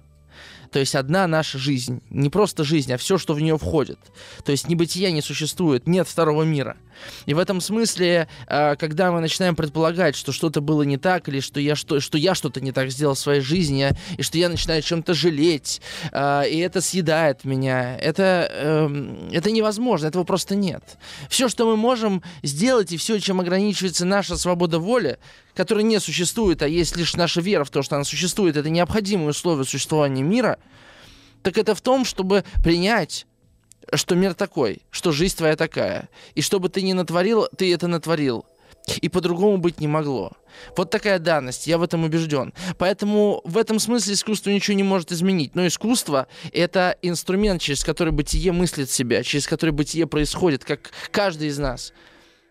То есть одна наша жизнь. Не просто жизнь, а все, что в нее входит. То есть небытия не существует, нет второго мира. И в этом смысле, а, когда мы начинаем предполагать, что что-то было не так, или что я, что, что я что-то не так сделал в своей жизни, и что я начинаю чем-то жалеть, а, и это съедает меня, это, эм, это невозможно, этого просто нет. Все, что мы можем сделать, и все, чем ограничивается наша свобода воли, которая не существует, а есть лишь наша вера в то, что она существует, это необходимые условия существования мира, так это в том, чтобы принять что мир такой, что жизнь твоя такая. И что бы ты ни натворил, ты это натворил. И по-другому быть не могло. Вот такая данность, я в этом убежден. Поэтому в этом смысле искусство ничего не может изменить. Но искусство — это инструмент, через который бытие мыслит себя, через который бытие происходит, как каждый из нас.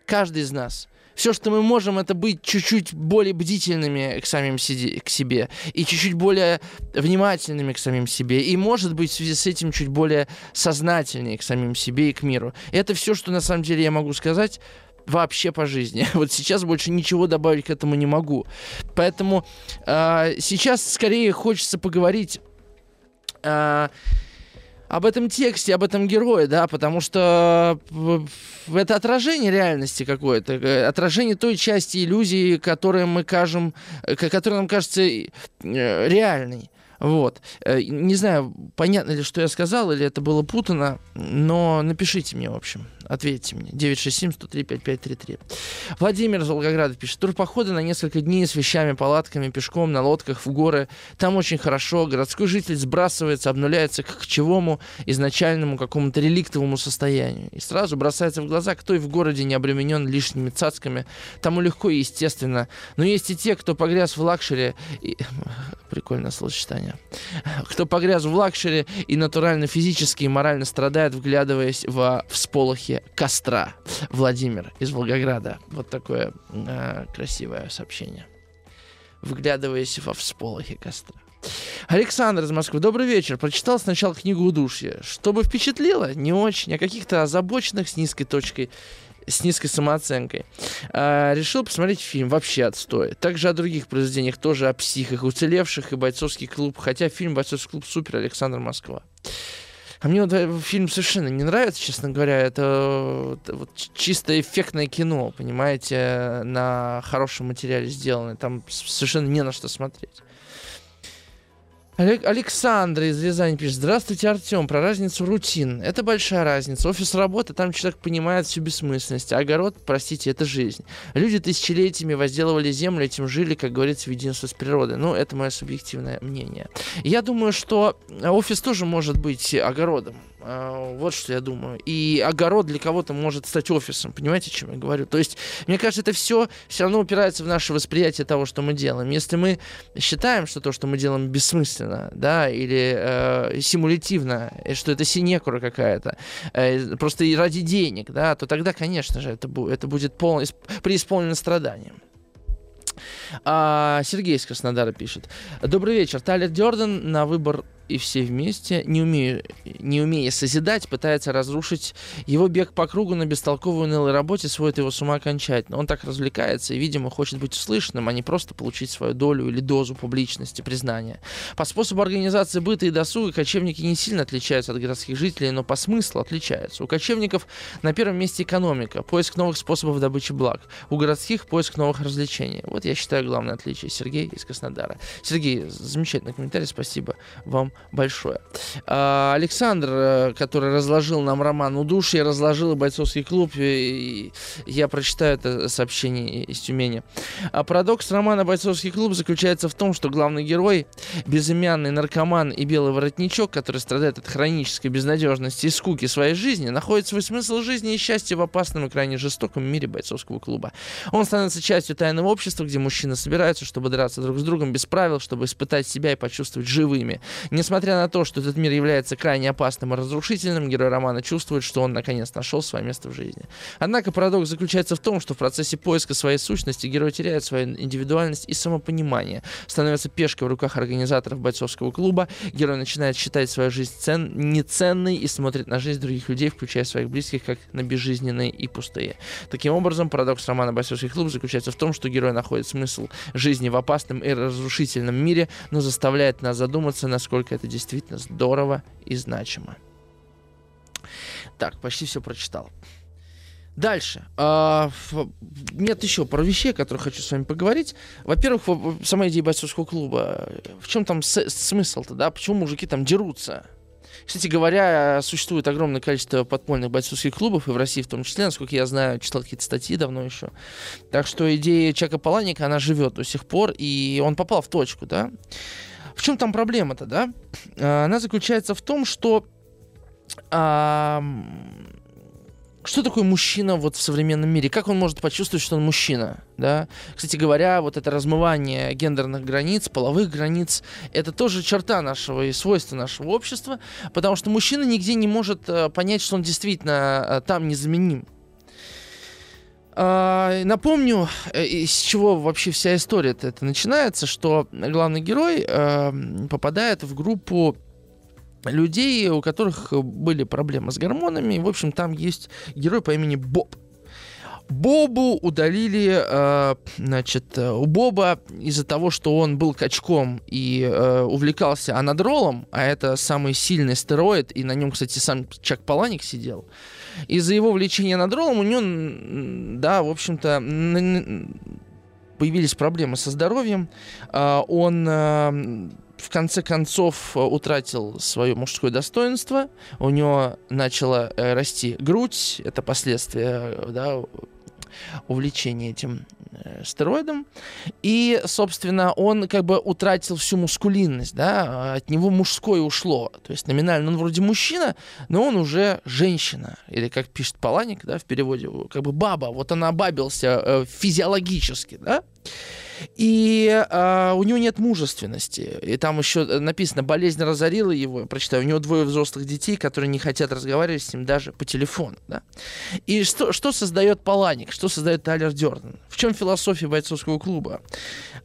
Каждый из нас. Все, что мы можем, это быть чуть-чуть более бдительными к самим си- к себе и чуть-чуть более внимательными к самим себе. И, может быть, в связи с этим чуть более сознательнее к самим себе и к миру. Это все, что на самом деле я могу сказать вообще по жизни. Вот сейчас больше ничего добавить к этому не могу. Поэтому э, сейчас скорее хочется поговорить э, об этом тексте, об этом герое, да, потому что э, это отражение реальности какое-то, э, отражение той части иллюзии, которую мы кажем, э, которая нам кажется реальной. Вот. Не знаю, понятно ли, что я сказал, или это было путано, но напишите мне, в общем. Ответьте мне. 967-103-5533. Владимир из Волгограда пишет. Турпоходы на несколько дней с вещами, палатками, пешком, на лодках в горы. Там очень хорошо. Городской житель сбрасывается, обнуляется к кочевому, изначальному какому-то реликтовому состоянию. И сразу бросается в глаза, кто и в городе не обременен лишними цацками. Тому легко и естественно. Но есть и те, кто погряз в luxury и... Прикольное словосочетание. Кто погряз в luxury и натурально физически и морально страдает, вглядываясь во всполохи костра. Владимир из Волгограда. Вот такое э, красивое сообщение. Вглядываясь во всполохи костра. Александр из Москвы. Добрый вечер. Прочитал сначала книгу «Удушье». Чтобы впечатлило? Не очень. О каких-то озабоченных с низкой точкой с низкой самооценкой. А, решил посмотреть фильм «Вообще отстой». Также о других произведениях, тоже о психах, уцелевших и бойцовский клуб. Хотя фильм «Бойцовский клуб» супер, Александр Москва. А мне вот фильм совершенно не нравится, честно говоря. Это, это вот чисто эффектное кино, понимаете, на хорошем материале сделано. Там совершенно не на что смотреть. Александр из Рязани пишет. Здравствуйте, Артем. Про разницу рутин. Это большая разница. Офис работы, там человек понимает всю бессмысленность. Огород, простите, это жизнь. Люди тысячелетиями возделывали землю, этим жили, как говорится, в единстве с природой. Ну, это мое субъективное мнение. Я думаю, что офис тоже может быть огородом. А, вот что я думаю. И огород для кого-то может стать офисом. Понимаете, о чем я говорю? То есть, мне кажется, это все все равно упирается в наше восприятие того, что мы делаем. Если мы считаем, что то, что мы делаем, бессмысленно, да, или э, симулятивно, что это синекура какая-то, э, просто и ради денег, да, то тогда, конечно же, это, бу- это будет пол- преисполнено страданием. А, Сергей из Краснодара пишет. Добрый вечер. Тайлер Дёрден на выбор и все вместе, не, умея, не умея созидать, пытается разрушить его бег по кругу на бестолковой унылой работе, сводит его с ума окончательно. Он так развлекается и, видимо, хочет быть услышанным, а не просто получить свою долю или дозу публичности, признания. По способу организации быта и досуга кочевники не сильно отличаются от городских жителей, но по смыслу отличаются. У кочевников на первом месте экономика, поиск новых способов добычи благ. У городских поиск новых развлечений. Вот я считаю главное отличие. Сергей из Краснодара. Сергей, замечательный комментарий, спасибо вам большое. А, Александр, э, который разложил нам роман «Удушье», разложил бойцовский клуб, и я прочитаю это сообщение из Тюмени. А парадокс романа «Бойцовский клуб» заключается в том, что главный герой, безымянный наркоман и белый воротничок, который страдает от хронической безнадежности и скуки своей жизни, находит свой смысл жизни и счастья в опасном и крайне жестоком мире бойцовского клуба. Он становится частью тайного общества, где мужчины собираются, чтобы драться друг с другом без правил, чтобы испытать себя и почувствовать живыми. Несмотря на то, что этот мир является крайне опасным и разрушительным, герой романа чувствует, что он наконец нашел свое место в жизни. Однако парадокс заключается в том, что в процессе поиска своей сущности герой теряет свою индивидуальность и самопонимание, становится пешкой в руках организаторов бойцовского клуба, герой начинает считать свою жизнь цен... неценной и смотрит на жизнь других людей, включая своих близких, как на безжизненные и пустые. Таким образом, парадокс романа «Бойцовский клуб» заключается в том, что герой находит смысл жизни в опасном и разрушительном мире, но заставляет нас задуматься, насколько это действительно здорово и значимо. Так, почти все прочитал. Дальше. А, нет еще пару вещей, о которых хочу с вами поговорить. Во-первых, сама идея бойцовского клуба. В чем там смысл-то, да? Почему мужики там дерутся? Кстати говоря, существует огромное количество подпольных бойцовских клубов, и в России в том числе, насколько я знаю, читал какие-то статьи давно еще. Так что идея Чака Паланика, она живет до сих пор, и он попал в точку, да? В чем там проблема-то, да? А, она заключается в том, что а, что такое мужчина вот в современном мире? Как он может почувствовать, что он мужчина? Да? Кстати говоря, вот это размывание гендерных границ, половых границ, это тоже черта нашего и свойства нашего общества, потому что мужчина нигде не может э, понять, что он действительно э, там незаменим. А, напомню, э, из чего вообще вся история это начинается, что главный герой э, попадает в группу людей, у которых были проблемы с гормонами. В общем, там есть герой по имени Боб. Бобу удалили, э, значит, у Боба из-за того, что он был качком и э, увлекался анадролом, а это самый сильный стероид, и на нем, кстати, сам Чак Паланик сидел, из-за его влечения надролом у него, да, в общем-то, появились проблемы со здоровьем. А, он а, в конце концов утратил свое мужское достоинство, у него начала расти грудь, это последствия да, увлечения этим Э, стероидом. И, собственно, он как бы утратил всю мускулинность, да, от него мужское ушло. То есть номинально он вроде мужчина, но он уже женщина. Или, как пишет Паланик, да, в переводе, как бы баба. Вот она бабился э, физиологически, да. И а, у него нет мужественности. И там еще написано, болезнь разорила его. Я прочитаю, у него двое взрослых детей, которые не хотят разговаривать с ним даже по телефону. Да? И что, что создает Паланик? Что создает Тайлер Дёрден? В чем философия бойцовского клуба?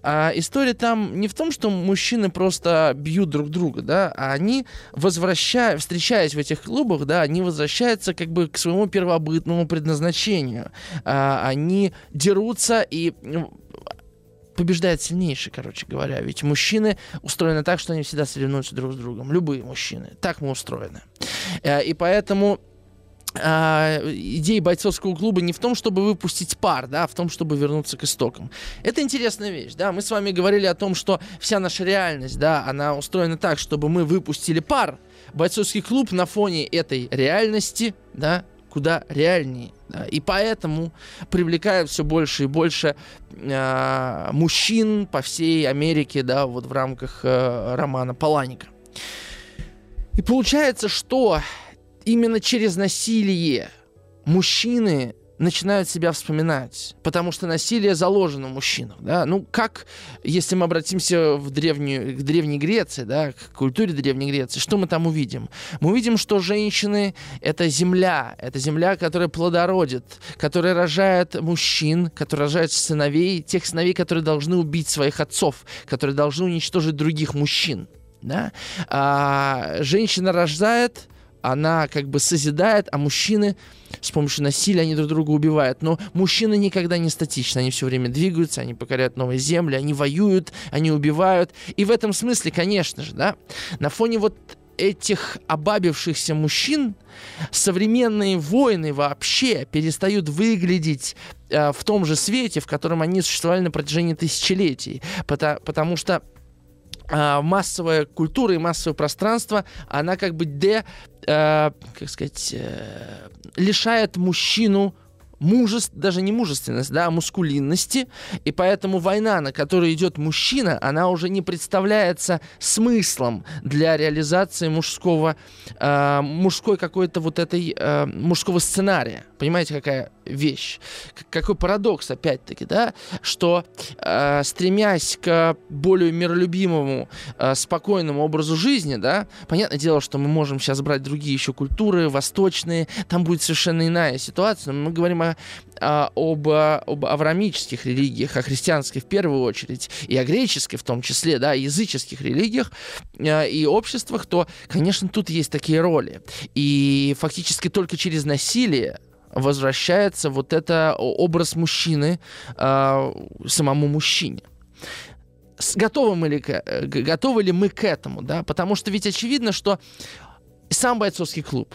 А, история там не в том, что мужчины просто бьют друг друга, да, а они возвращая, встречаясь в этих клубах, да, они возвращаются как бы к своему первобытному предназначению. А, они дерутся и побеждает сильнейший, короче говоря. Ведь мужчины устроены так, что они всегда соревнуются друг с другом. Любые мужчины. Так мы устроены. Э, и поэтому а, идея бойцовского клуба не в том, чтобы выпустить пар, да, а в том, чтобы вернуться к истокам. Это интересная вещь, да. Мы с вами говорили о том, что вся наша реальность, да, она устроена так, чтобы мы выпустили пар. Бойцовский клуб на фоне этой реальности, да, куда реальнее. И поэтому привлекают все больше и больше э, мужчин по всей Америке, да, вот в рамках э, романа Паланика. И получается, что именно через насилие мужчины начинают себя вспоминать, потому что насилие заложено в мужчинах, да, ну как, если мы обратимся в древнюю, к Древней Греции, да, к культуре Древней Греции, что мы там увидим? Мы увидим, что женщины — это земля, это земля, которая плодородит, которая рожает мужчин, которая рожает сыновей, тех сыновей, которые должны убить своих отцов, которые должны уничтожить других мужчин, да, а, женщина рождает, она как бы созидает, а мужчины с помощью насилия они друг друга убивают. Но мужчины никогда не статичны, они все время двигаются, они покоряют новые земли, они воюют, они убивают. И в этом смысле, конечно же, да, на фоне вот этих обабившихся мужчин современные воины вообще перестают выглядеть э, в том же свете, в котором они существовали на протяжении тысячелетий. Потому, потому что э, массовая культура и массовое пространство, она как бы де, э, как сказать, э, лишает мужчину мужеств, даже не мужественность, да, а мускулинности, и поэтому война, на которой идет мужчина, она уже не представляется смыслом для реализации мужского, э, мужской какой-то вот этой, э, мужского сценария. Понимаете, какая вещь? Какой парадокс, опять-таки, да, что э, стремясь к более миролюбимому, э, спокойному образу жизни, да, понятное дело, что мы можем сейчас брать другие еще культуры, восточные, там будет совершенно иная ситуация, но мы говорим о, о, об, об аврамических религиях, о христианской в первую очередь, и о греческой в том числе, да, языческих религиях э, и обществах, то, конечно, тут есть такие роли. И фактически только через насилие возвращается вот это образ мужчины э, самому мужчине. Готовы мы ли, э, готовы ли мы к этому, да, потому что ведь очевидно, что сам бойцовский клуб,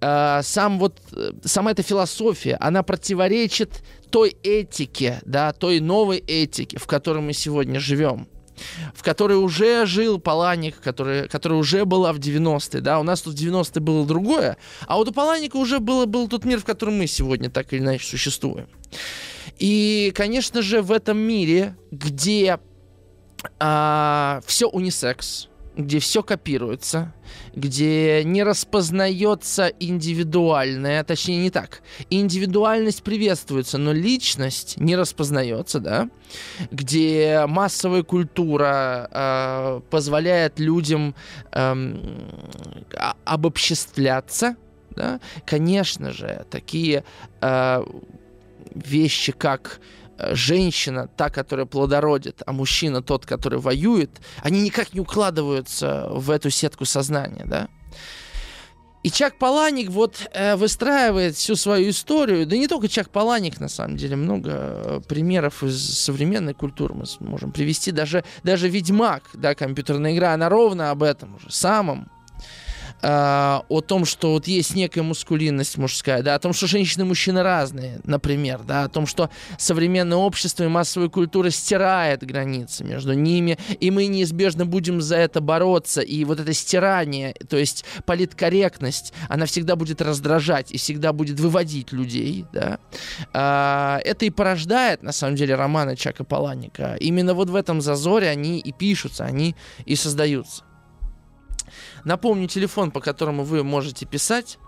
э, сам вот, э, сама эта философия, она противоречит той этике, да, той новой этике, в которой мы сегодня живем в которой уже жил Паланик, который, которая уже была в 90-е, да, у нас тут в 90-е было другое, а вот у Паланика уже было, был тот мир, в котором мы сегодня так или иначе существуем. И, конечно же, в этом мире, где а, все унисекс, где все копируется, где не распознается индивидуальное, точнее не так, индивидуальность приветствуется, но личность не распознается, да, где массовая культура э, позволяет людям э, обобществляться, да, конечно же, такие э, вещи, как женщина, та, которая плодородит, а мужчина тот, который воюет, они никак не укладываются в эту сетку сознания, да? И Чак Паланик вот э, выстраивает всю свою историю, да не только Чак Паланик, на самом деле, много э, примеров из современной культуры мы можем привести, даже, даже Ведьмак, да, компьютерная игра, она ровно об этом же самом. А, о том, что вот есть некая мускулинность мужская, да, о том, что женщины и мужчины разные, например, да, о том, что современное общество и массовая культура стирает границы между ними, и мы неизбежно будем за это бороться, и вот это стирание, то есть политкорректность, она всегда будет раздражать и всегда будет выводить людей, да, а, это и порождает, на самом деле, романы Чака Паланика. Именно вот в этом зазоре они и пишутся, они и создаются. Напомню телефон, по которому вы можете писать.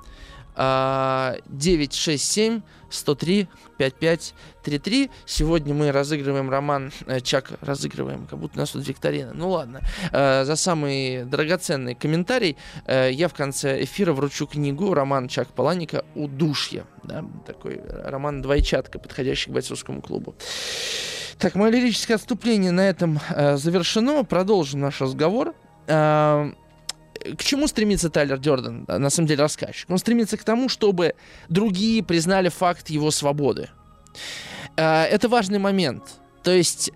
967 103 5533. Сегодня мы разыгрываем роман э, Чак, разыгрываем, как будто у нас тут викторина. Ну ладно. Э, за самый драгоценный комментарий э, я в конце эфира вручу книгу роман Чак Паланика «Удушье». Да, такой роман «Двойчатка», подходящий к бойцовскому клубу. Так, мое лирическое отступление на этом завершено. Продолжим наш разговор к чему стремится Тайлер Дёрден, на самом деле, рассказчик? Он стремится к тому, чтобы другие признали факт его свободы. А, это важный момент. То есть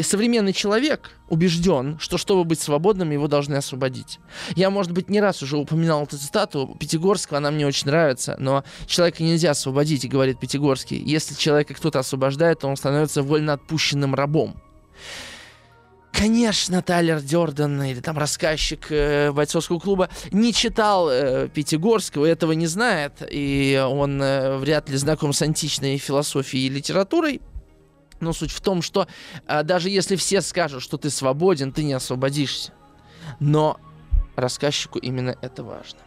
современный человек убежден, что чтобы быть свободным, его должны освободить. Я, может быть, не раз уже упоминал эту цитату Пятигорского, она мне очень нравится, но человека нельзя освободить, говорит Пятигорский. Если человека кто-то освобождает, то он становится вольноотпущенным рабом. Конечно, Тайлер Дёрден или там рассказчик э, бойцовского клуба не читал э, Пятигорского, этого не знает, и он э, вряд ли знаком с античной философией и литературой. Но суть в том, что э, даже если все скажут, что ты свободен, ты не освободишься. Но рассказчику именно это важно.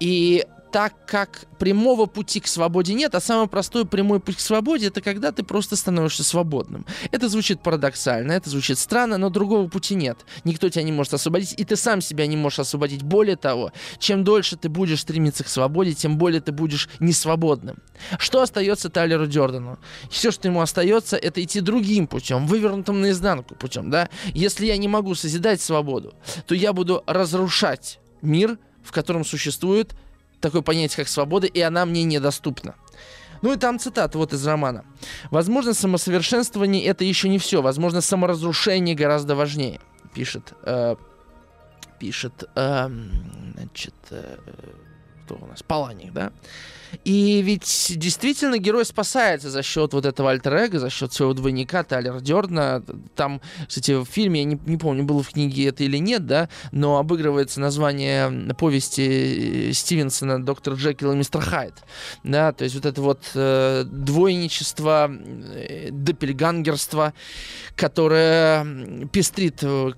И так как прямого пути к свободе нет, а самый простой прямой путь к свободе это когда ты просто становишься свободным. Это звучит парадоксально, это звучит странно, но другого пути нет. Никто тебя не может освободить, и ты сам себя не можешь освободить. Более того, чем дольше ты будешь стремиться к свободе, тем более ты будешь несвободным. Что остается Тайлеру Дёрдану? Все, что ему остается, это идти другим путем, вывернутым наизнанку путем, да? Если я не могу созидать свободу, то я буду разрушать мир, в котором существует такое понятие, как свобода, и она мне недоступна. Ну и там цитата вот из романа. «Возможно, самосовершенствование — это еще не все. Возможно, саморазрушение гораздо важнее», пишет, э, пишет, э, значит, э, кто у нас, Паланик, да? И ведь действительно герой спасается за счет вот этого альтер за счет своего двойника Тайлера Дёрдна. Там, кстати, в фильме, я не, не помню, было в книге это или нет, да, но обыгрывается название повести э, Стивенсона «Доктор Джекил и мистер Хайд». Да, то есть вот это вот э, двойничество, э, допельгангерство, которое пестрит э,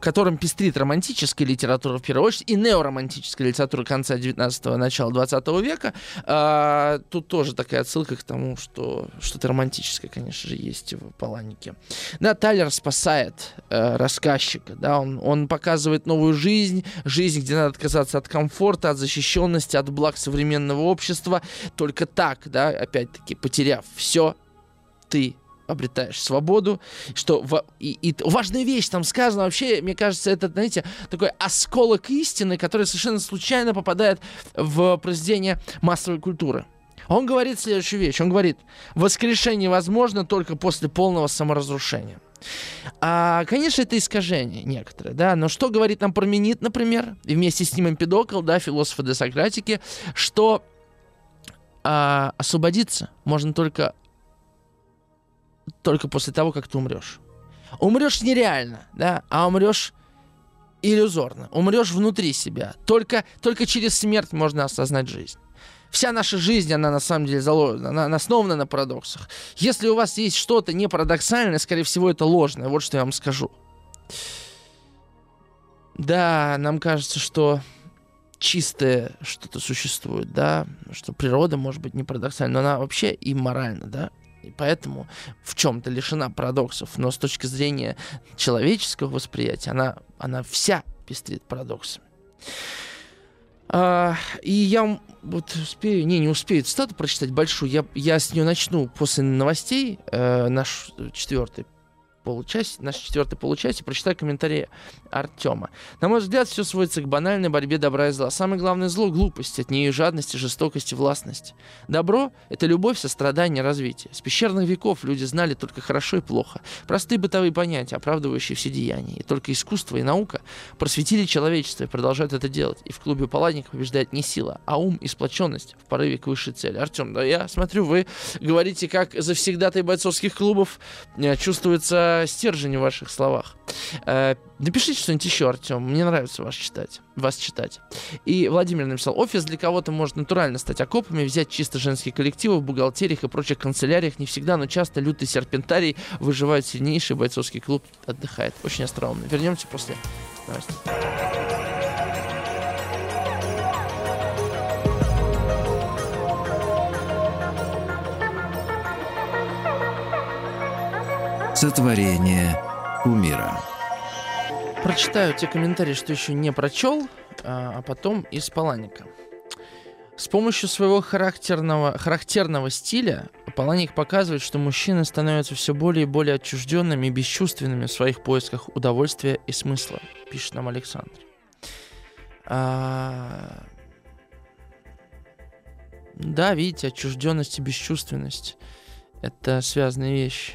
которым пестрит романтическая литература в первую очередь и неоромантическая литература конца 19-го, начала 20 века. А, тут тоже такая отсылка к тому, что что-то романтическое, конечно же, есть в Паланике. Да, Тайлер спасает э, рассказчика, да, он, он показывает новую жизнь, жизнь, где надо отказаться от комфорта, от защищенности, от благ современного общества. Только так, да, опять-таки, потеряв все, ты обретаешь свободу, что в, и, и важная вещь там сказана вообще, мне кажется, это, знаете, такой осколок истины, который совершенно случайно попадает в произведение массовой культуры. Он говорит следующую вещь. Он говорит, воскрешение возможно только после полного саморазрушения. А, конечно, это искажение некоторые, да, но что говорит нам Парменид, например, и вместе с ним Эмпидокл, да, философы десократики, что а, освободиться можно только только после того, как ты умрешь. Умрешь нереально, да, а умрешь иллюзорно. Умрешь внутри себя. Только, только через смерть можно осознать жизнь. Вся наша жизнь, она на самом деле заложена, она, основана на парадоксах. Если у вас есть что-то не парадоксальное, скорее всего, это ложное. Вот что я вам скажу. Да, нам кажется, что чистое что-то существует, да, что природа может быть не парадоксальна, но она вообще имморальна, да и поэтому в чем-то лишена парадоксов. Но с точки зрения человеческого восприятия, она, она вся пестрит парадоксами. А, и я вот успею, не, не успею цитату прочитать большую, я, я с нее начну после новостей, э, наш четвертый получасе, наш четвертый получасе, прочитаю комментарии Артема. На мой взгляд, все сводится к банальной борьбе добра и зла. Самое главное зло — глупость, от нее жадность, жестокость и властность. Добро — это любовь, сострадание, развитие. С пещерных веков люди знали только хорошо и плохо. Простые бытовые понятия, оправдывающие все деяния. И только искусство и наука просветили человечество и продолжают это делать. И в клубе палатников побеждает не сила, а ум и сплоченность в порыве к высшей цели. Артем, да я смотрю, вы говорите, как завсегдатай бойцовских клубов э, стержень в ваших словах. Э, напишите что-нибудь еще, Артем. Мне нравится вас читать. Вас читать. И Владимир написал, офис для кого-то может натурально стать окопами, взять чисто женские коллективы в бухгалтериях и прочих канцеляриях. Не всегда, но часто лютый серпентарий выживает сильнейший бойцовский клуб отдыхает. Очень остроумно. Вернемся после новостей. Сотворение кумира. Прочитаю те комментарии, что еще не прочел, а, а потом из Паланика. С помощью своего характерного, характерного стиля Паланик показывает, что мужчины становятся все более и более отчужденными и бесчувственными в своих поисках удовольствия и смысла, пишет нам Александр. А... Да, видите, отчужденность и бесчувственность – это связанные вещи.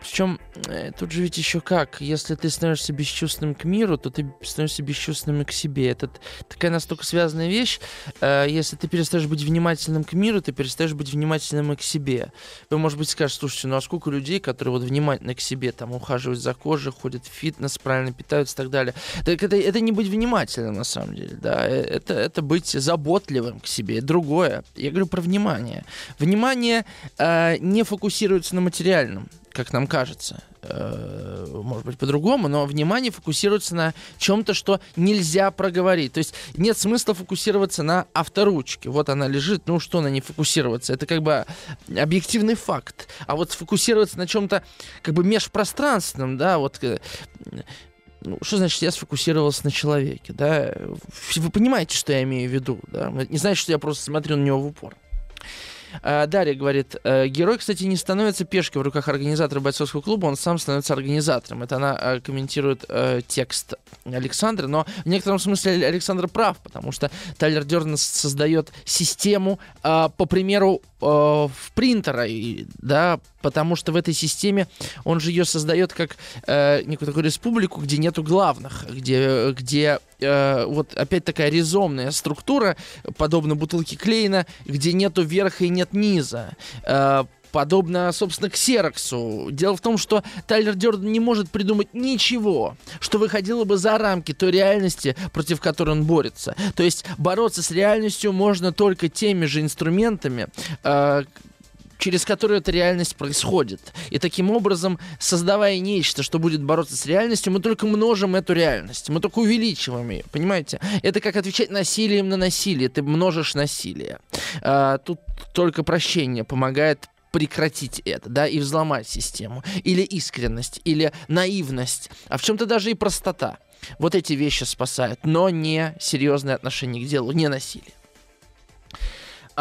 Причем э, тут же ведь еще как, если ты становишься бесчувственным к миру, то ты становишься бесчувственным и к себе. Это такая настолько связанная вещь. Э, если ты перестаешь быть внимательным к миру, ты перестаешь быть внимательным и к себе. Вы, может быть, скажете, слушайте, ну а сколько людей, которые вот внимательны к себе, там ухаживают за кожей, ходят в фитнес, правильно питаются и так далее. Так это, это не быть внимательным на самом деле, да, э, это, это быть заботливым к себе, другое. Я говорю про внимание. Внимание э, не фокусируется на материальном как нам кажется. Э, может быть, по-другому, но внимание фокусируется на чем-то, что нельзя проговорить. То есть нет смысла фокусироваться на авторучке. Вот она лежит, ну что на ней фокусироваться? Это как бы объективный факт. А вот сфокусироваться на чем-то как бы межпространственном, да, вот э, ну, что значит, я сфокусировался на человеке, да? Вы понимаете, что я имею в виду, да? Не значит, что я просто смотрю на него в упор. А, Дарья говорит, «Э, герой, кстати, не становится пешкой в руках организатора бойцовского клуба, он сам становится организатором. Это она э, комментирует э, текст Александра, но в некотором смысле Александр прав, потому что Тайлер Дерден создает систему э, по примеру э, в принтера, и, да, потому что в этой системе он же ее создает как э, некую такую республику, где нету главных, где, где э, вот опять такая резомная структура, подобно бутылке Клейна, где нету верха и нет низа. Э, подобно, собственно, к Сероксу. Дело в том, что Тайлер Дёрден не может придумать ничего, что выходило бы за рамки той реальности, против которой он борется. То есть бороться с реальностью можно только теми же инструментами, э, через которую эта реальность происходит. И таким образом, создавая нечто, что будет бороться с реальностью, мы только множим эту реальность, мы только увеличиваем ее, понимаете? Это как отвечать насилием на насилие, ты множишь насилие. А, тут только прощение помогает прекратить это, да, и взломать систему. Или искренность, или наивность, а в чем-то даже и простота. Вот эти вещи спасают, но не серьезное отношение к делу, не насилие.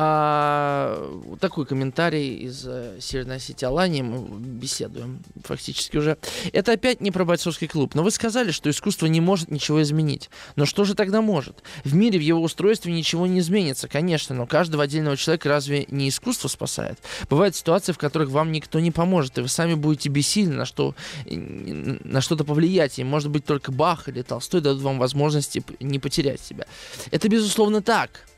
А, такой комментарий из э, Северной Осетии Алании. Мы беседуем фактически уже. Это опять не про бойцовский клуб. Но вы сказали, что искусство не может ничего изменить. Но что же тогда может? В мире, в его устройстве ничего не изменится, конечно. Но каждого отдельного человека разве не искусство спасает? Бывают ситуации, в которых вам никто не поможет, и вы сами будете бессильны на, что, на что-то повлиять. И, может быть, только Бах или Толстой дадут вам возможности не потерять себя. Это, безусловно, так.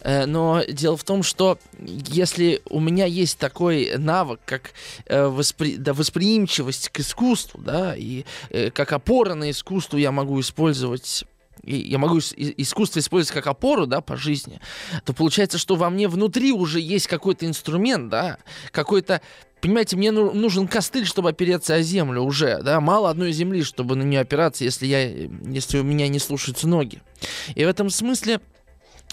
Э, но дело в том, что если у меня есть такой навык, как э, воспри... да, восприимчивость к искусству, да, и э, как опора на искусство я могу использовать и я могу искусство использовать как опору, да, по жизни, то получается, что во мне внутри уже есть какой-то инструмент, да, какой-то Понимаете, мне нужен костыль, чтобы опереться о землю уже, да, мало одной земли, чтобы на нее опираться, если я, если у меня не слушаются ноги. И в этом смысле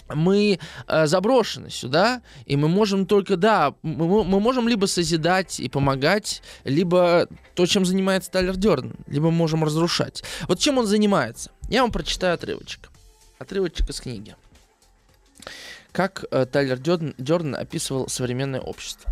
мы э, заброшены сюда, и мы можем только, да, мы, можем либо созидать и помогать, либо то, чем занимается Тайлер Дерн, либо мы можем разрушать. Вот чем он занимается? Я вам прочитаю отрывочек. Отрывочек из книги. как э, Тайлер Дёрден, Дёрден описывал современное общество.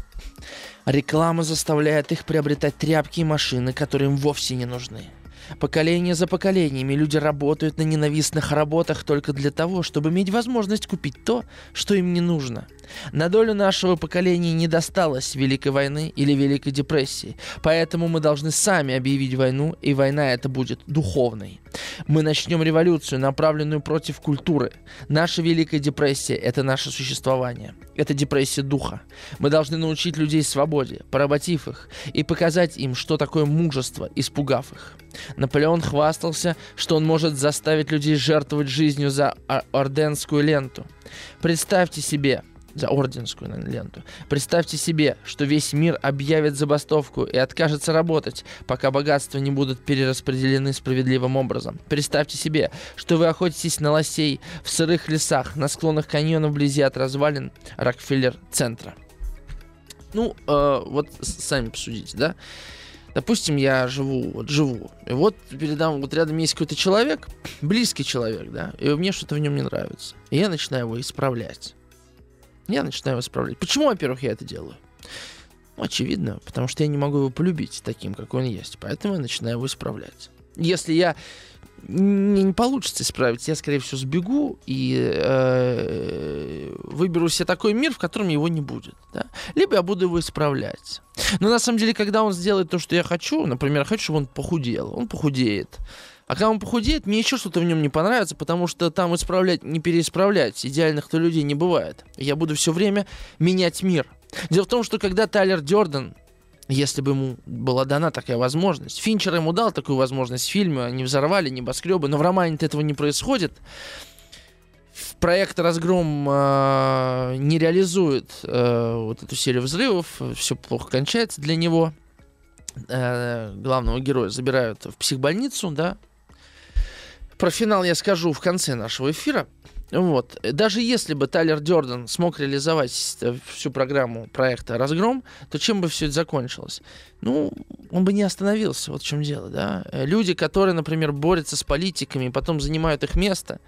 Реклама заставляет их приобретать тряпки и машины, которые им вовсе не нужны. Поколение за поколениями люди работают на ненавистных работах только для того, чтобы иметь возможность купить то, что им не нужно. На долю нашего поколения не досталось Великой войны или Великой депрессии, поэтому мы должны сами объявить войну, и война эта будет духовной. Мы начнем революцию, направленную против культуры. Наша Великая депрессия – это наше существование. Это депрессия духа. Мы должны научить людей свободе, поработив их, и показать им, что такое мужество, испугав их. Наполеон хвастался, что он может заставить людей жертвовать жизнью за орденскую ленту. Представьте себе, за орденскую наверное, ленту. Представьте себе, что весь мир объявит забастовку и откажется работать, пока богатства не будут перераспределены справедливым образом. Представьте себе, что вы охотитесь на лосей в сырых лесах, на склонах каньона вблизи от развалин Рокфеллер-центра. Ну, э, вот сами посудите, да? Допустим, я живу, вот живу, и вот передам, вот рядом есть какой-то человек, близкий человек, да, и мне что-то в нем не нравится. И я начинаю его исправлять. Я начинаю его исправлять. Почему, во-первых, я это делаю? Ну, очевидно, потому что я не могу его полюбить таким, какой он есть. Поэтому я начинаю его исправлять. Если я не, не получится исправить, я, скорее всего, сбегу и э, выберу себе такой мир, в котором его не будет. Да? Либо я буду его исправлять. Но на самом деле, когда он сделает то, что я хочу, например, хочу, чтобы он похудел, он похудеет. А когда он похудеет, мне еще что-то в нем не понравится, потому что там исправлять, не переисправлять. Идеальных-то людей не бывает. Я буду все время менять мир. Дело в том, что когда Тайлер Дёрден, если бы ему была дана такая возможность, Финчер ему дал такую возможность в фильме, они взорвали небоскребы, но в романе этого не происходит. Проект «Разгром» э, не реализует э, вот эту серию взрывов, все плохо кончается для него. Э, главного героя забирают в психбольницу, да, про финал я скажу в конце нашего эфира. Вот. Даже если бы Тайлер Дёрден смог реализовать э, всю программу проекта «Разгром», то чем бы все это закончилось? Ну, он бы не остановился, вот в чем дело, да. Люди, которые, например, борются с политиками и потом занимают их место,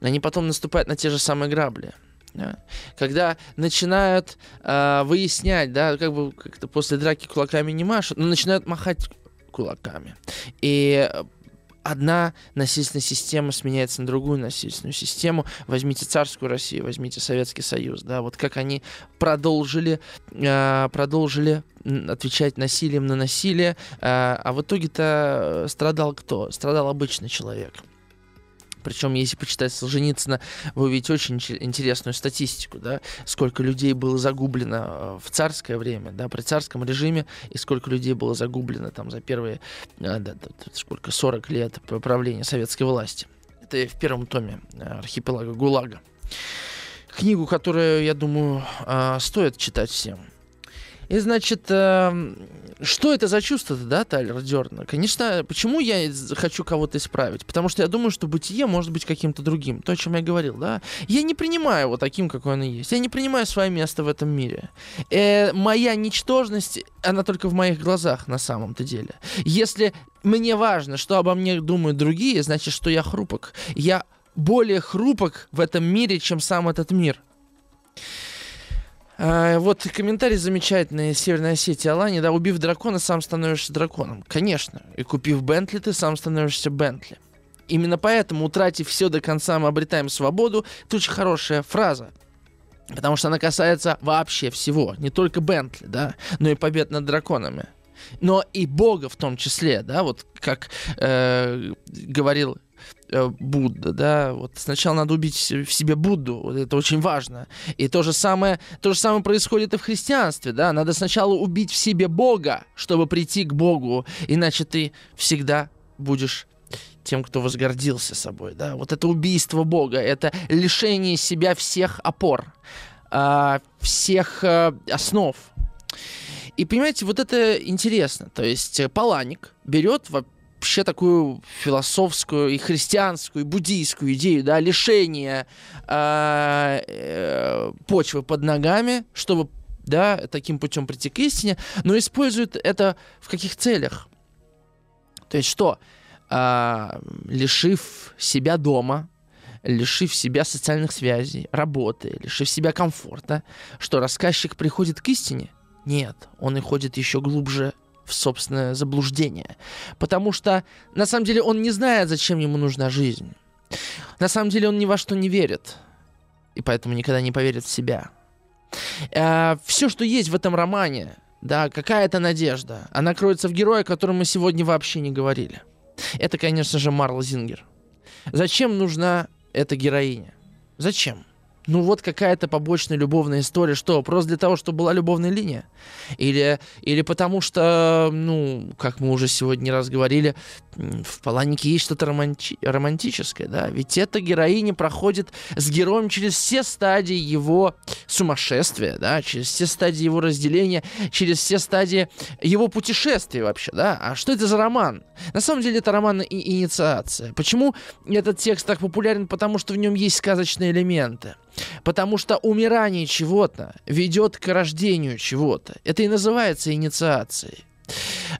они потом наступают на те же самые грабли. Да? Когда начинают э, выяснять, да, как бы как-то после драки кулаками не машут, но начинают махать кулаками. И одна насильственная система сменяется на другую насильственную систему. Возьмите царскую Россию, возьмите Советский Союз, да, вот как они продолжили, э, продолжили отвечать насилием на насилие, э, а в итоге-то страдал кто? Страдал обычный человек. Причем, если почитать Солженицына, вы увидите очень интересную статистику, да, сколько людей было загублено э, в царское время, да, при царском режиме, и сколько людей было загублено там за первые, э, да, сколько, 40 лет правления советской власти. Это в первом томе э, архипелага ГУЛАГа. Книгу, которую, я думаю, стоит читать всем. И, значит, э, что это за чувство да, Тайлер Дёрна? Конечно, почему я хочу кого-то исправить? Потому что я думаю, что бытие может быть каким-то другим. То, о чем я говорил, да? Я не принимаю его таким, какой он есть. Я не принимаю свое место в этом мире. Э, моя ничтожность, она только в моих глазах на самом-то деле. Если мне важно, что обо мне думают другие, значит, что я хрупок. Я более хрупок в этом мире, чем сам этот мир. А, вот комментарий замечательный Северной Осетии Алани, да, убив дракона, сам становишься драконом. Конечно. И купив Бентли, ты сам становишься Бентли. Именно поэтому, утратив все до конца, мы обретаем свободу. Это очень хорошая фраза. Потому что она касается вообще всего. Не только Бентли, да, но и побед над драконами. Но и Бога в том числе, да, вот как э, говорил Э, Будда, да, вот сначала надо убить в себе Будду, вот это очень важно. И то же самое, то же самое происходит и в христианстве, да, надо сначала убить в себе Бога, чтобы прийти к Богу, иначе ты всегда будешь тем, кто возгордился собой, да, вот это убийство Бога, это лишение себя всех опор, э, всех э, основ. И понимаете, вот это интересно, то есть Паланик берет вообще такую философскую и христианскую, и буддийскую идею, да, лишения э, э, почвы под ногами, чтобы, да, таким путем прийти к истине, но используют это в каких целях? То есть что? Э, лишив себя дома, лишив себя социальных связей, работы, лишив себя комфорта, что рассказчик приходит к истине? Нет, он и ходит еще глубже в собственное заблуждение. Потому что, на самом деле, он не знает, зачем ему нужна жизнь. На самом деле, он ни во что не верит. И поэтому никогда не поверит в себя. Э, все, что есть в этом романе, да, какая-то надежда, она кроется в герое, о котором мы сегодня вообще не говорили. Это, конечно же, Марл Зингер. Зачем нужна эта героиня? Зачем? Ну вот какая-то побочная любовная история. Что, просто для того, чтобы была любовная линия? Или, или потому что, ну, как мы уже сегодня не раз говорили, в Паланике есть что-то романти- романтическое, да? Ведь эта героиня проходит с героем через все стадии его сумасшествия, да? Через все стадии его разделения, через все стадии его путешествия вообще, да? А что это за роман? На самом деле это роман и инициация. Почему этот текст так популярен? Потому что в нем есть сказочные элементы. Потому что умирание чего-то ведет к рождению чего-то. Это и называется инициацией.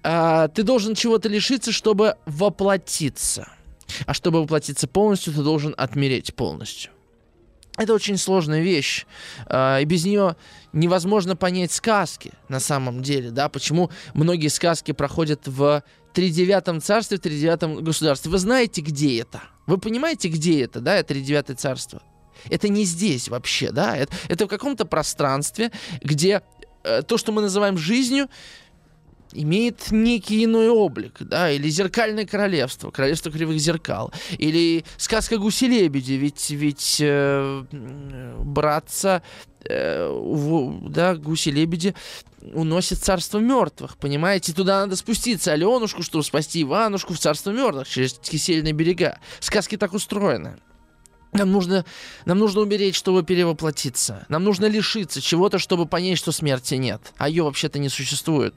А, ты должен чего-то лишиться, чтобы воплотиться. А чтобы воплотиться полностью, ты должен отмереть полностью. Это очень сложная вещь, а, и без нее невозможно понять сказки на самом деле, да, почему многие сказки проходят в тридевятом царстве, в тридевятом государстве. Вы знаете, где это? Вы понимаете, где это, да, это тридевятое царство? Это не здесь вообще, да, это, это в каком-то пространстве, где э, то, что мы называем жизнью, имеет некий иной облик, да, или зеркальное королевство, королевство кривых зеркал, или сказка гуси-лебеди, ведь, ведь э, братца, э, в, да, гуси-лебеди уносит царство мертвых, понимаете? Туда надо спуститься Аленушку, чтобы спасти Иванушку в царство мертвых через кисельные берега. Сказки так устроены. Нам нужно, нам нужно умереть, чтобы перевоплотиться. Нам нужно лишиться чего-то, чтобы понять, что смерти нет. А ее вообще-то не существует.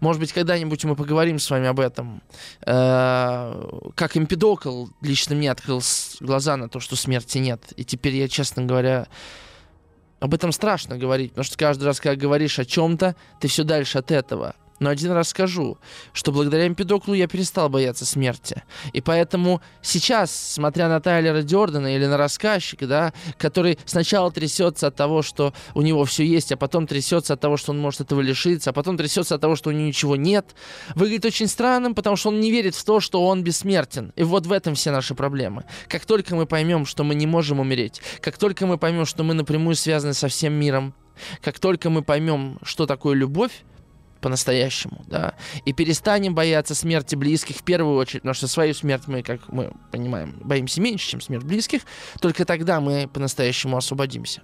Может быть, когда-нибудь мы поговорим с вами об этом. Э-э- как Эмпидокл лично мне открыл глаза на то, что смерти нет. И теперь я, честно говоря, об этом страшно говорить. Потому что каждый раз, когда говоришь о чем-то, ты все дальше от этого. Но один раз скажу, что благодаря Эмпидоклу я перестал бояться смерти. И поэтому сейчас, смотря на Тайлера Дёрдена или на рассказчика, да, который сначала трясется от того, что у него все есть, а потом трясется от того, что он может этого лишиться, а потом трясется от того, что у него ничего нет, выглядит очень странным, потому что он не верит в то, что он бессмертен. И вот в этом все наши проблемы. Как только мы поймем, что мы не можем умереть, как только мы поймем, что мы напрямую связаны со всем миром, как только мы поймем, что такое любовь, по-настоящему, да, и перестанем бояться смерти близких в первую очередь, потому что свою смерть мы, как мы понимаем, боимся меньше, чем смерть близких, только тогда мы по-настоящему освободимся.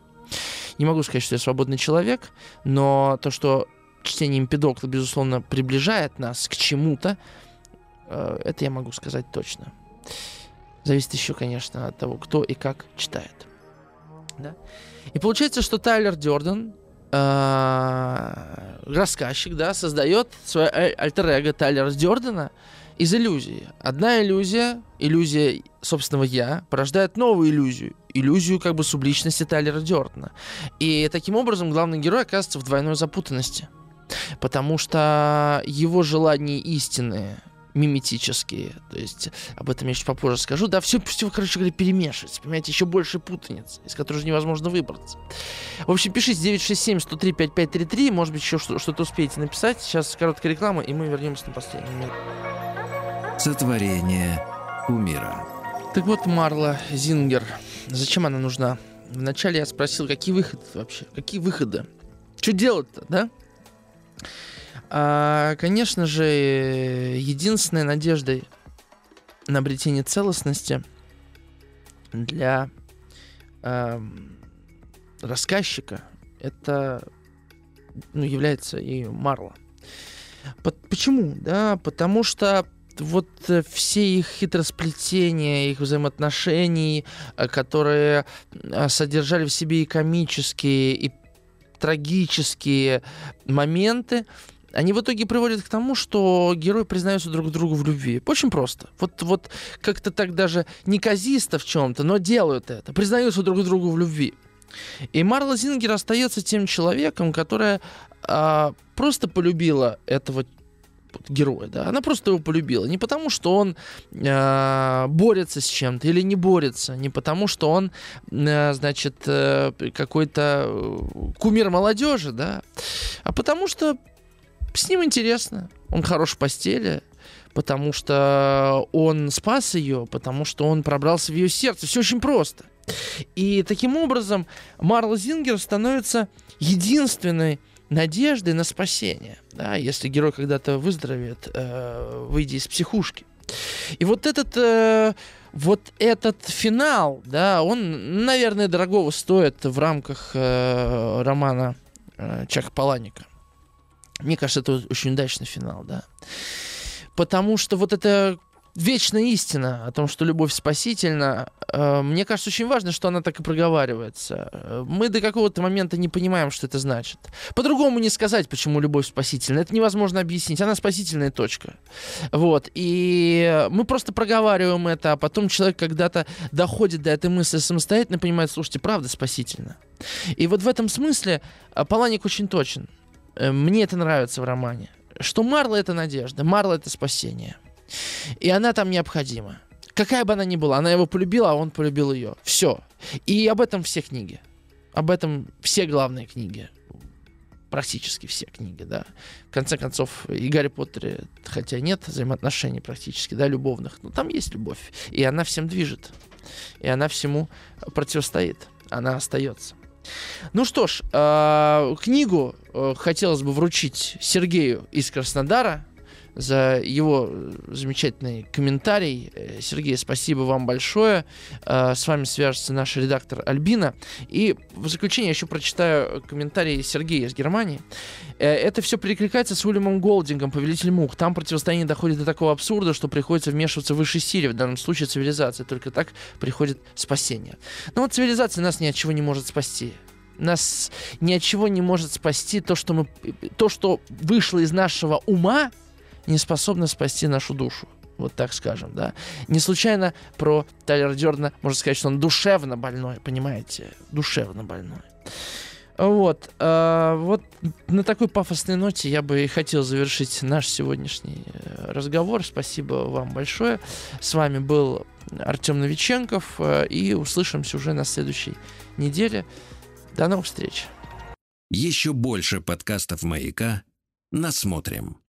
Не могу сказать, что я свободный человек, но то, что чтение Эмпидокла, безусловно, приближает нас к чему-то, э, это я могу сказать точно. Зависит еще, конечно, от того, кто и как читает. Да? И получается, что Тайлер Дёрден рассказчик, да, создает свое альтер-эго Тайлера Дёрдена из иллюзии. Одна иллюзия, иллюзия собственного «я», порождает новую иллюзию, иллюзию как бы субличности Тайлера Дёрдена. И таким образом главный герой оказывается в двойной запутанности. Потому что его желания истинные миметические. То есть об этом я чуть попозже скажу. Да, все, все, короче говоря, перемешивается. Понимаете, еще больше путаницы, из которой же невозможно выбраться. В общем, пишите 967-103-5533. Может быть, еще что-то успеете написать. Сейчас короткая реклама, и мы вернемся на последний минут. Сотворение умира. Так вот, Марла Зингер. Зачем она нужна? Вначале я спросил, какие выходы вообще? Какие выходы? Что делать-то, да? А, конечно же, единственной надеждой на обретение целостности для э, рассказчика это ну, является и Марла. Почему? Да, потому что вот все их хитросплетения, их взаимоотношений, э, которые э, содержали в себе и комические, и трагические моменты, они в итоге приводят к тому, что герои признаются друг другу в любви. Очень просто. Вот, вот как-то так даже неказисто в чем-то, но делают это. Признаются друг другу в любви. И Марла Зингер остается тем человеком, которая а, просто полюбила этого героя, да, она просто его полюбила. Не потому, что он э, борется с чем-то или не борется, не потому, что он, э, значит, э, какой-то э, кумир молодежи, да, а потому что с ним интересно. Он хорош в постели, потому что он спас ее, потому что он пробрался в ее сердце. Все очень просто. И таким образом Марла Зингер становится единственной надеждой на спасение, да, если герой когда-то выздоровеет, э, выйдя из психушки. И вот этот, э, вот этот финал, да, он, наверное, дорогого стоит в рамках э, романа э, Чака Паланика. Мне кажется, это очень удачный финал, да. Потому что вот это вечная истина о том, что любовь спасительна, э, мне кажется, очень важно, что она так и проговаривается. Мы до какого-то момента не понимаем, что это значит. По-другому не сказать, почему любовь спасительна. Это невозможно объяснить. Она спасительная точка. Вот. И мы просто проговариваем это, а потом человек когда-то доходит до этой мысли самостоятельно и понимает, слушайте, правда спасительно. И вот в этом смысле э, Паланик очень точен. Э, мне это нравится в романе. Что Марла — это надежда, Марла — это спасение. И она там необходима. Какая бы она ни была, она его полюбила, а он полюбил ее. Все. И об этом все книги. Об этом все главные книги. Практически все книги, да. В конце концов, и Гарри Поттере, хотя нет взаимоотношений практически, да, любовных, но там есть любовь. И она всем движет. И она всему противостоит. Она остается. Ну что ж, э, книгу э, хотелось бы вручить Сергею из Краснодара за его э, замечательный комментарий. Э, Сергей, спасибо вам большое. Э, с вами свяжется наш редактор Альбина. И в заключение я еще прочитаю комментарий Сергея из Германии. Это все перекликается с Уильямом Голдингом, Повелитель Мух. Там противостояние доходит до такого абсурда, что приходится вмешиваться в высшей силе, в данном случае цивилизация. Только так приходит спасение. Но вот цивилизация нас ни от чего не может спасти нас ни от чего не может спасти то, что мы, то, что вышло из нашего ума, не способна спасти нашу душу. Вот так скажем, да. Не случайно про Тайлера Дёрдена можно сказать, что он душевно больной, понимаете? Душевно больной. Вот, э, вот на такой пафосной ноте я бы и хотел завершить наш сегодняшний э, разговор. Спасибо вам большое. С вами был Артем Новиченков, э, и услышимся уже на следующей неделе. До новых встреч. Еще больше подкастов «Маяка» насмотрим.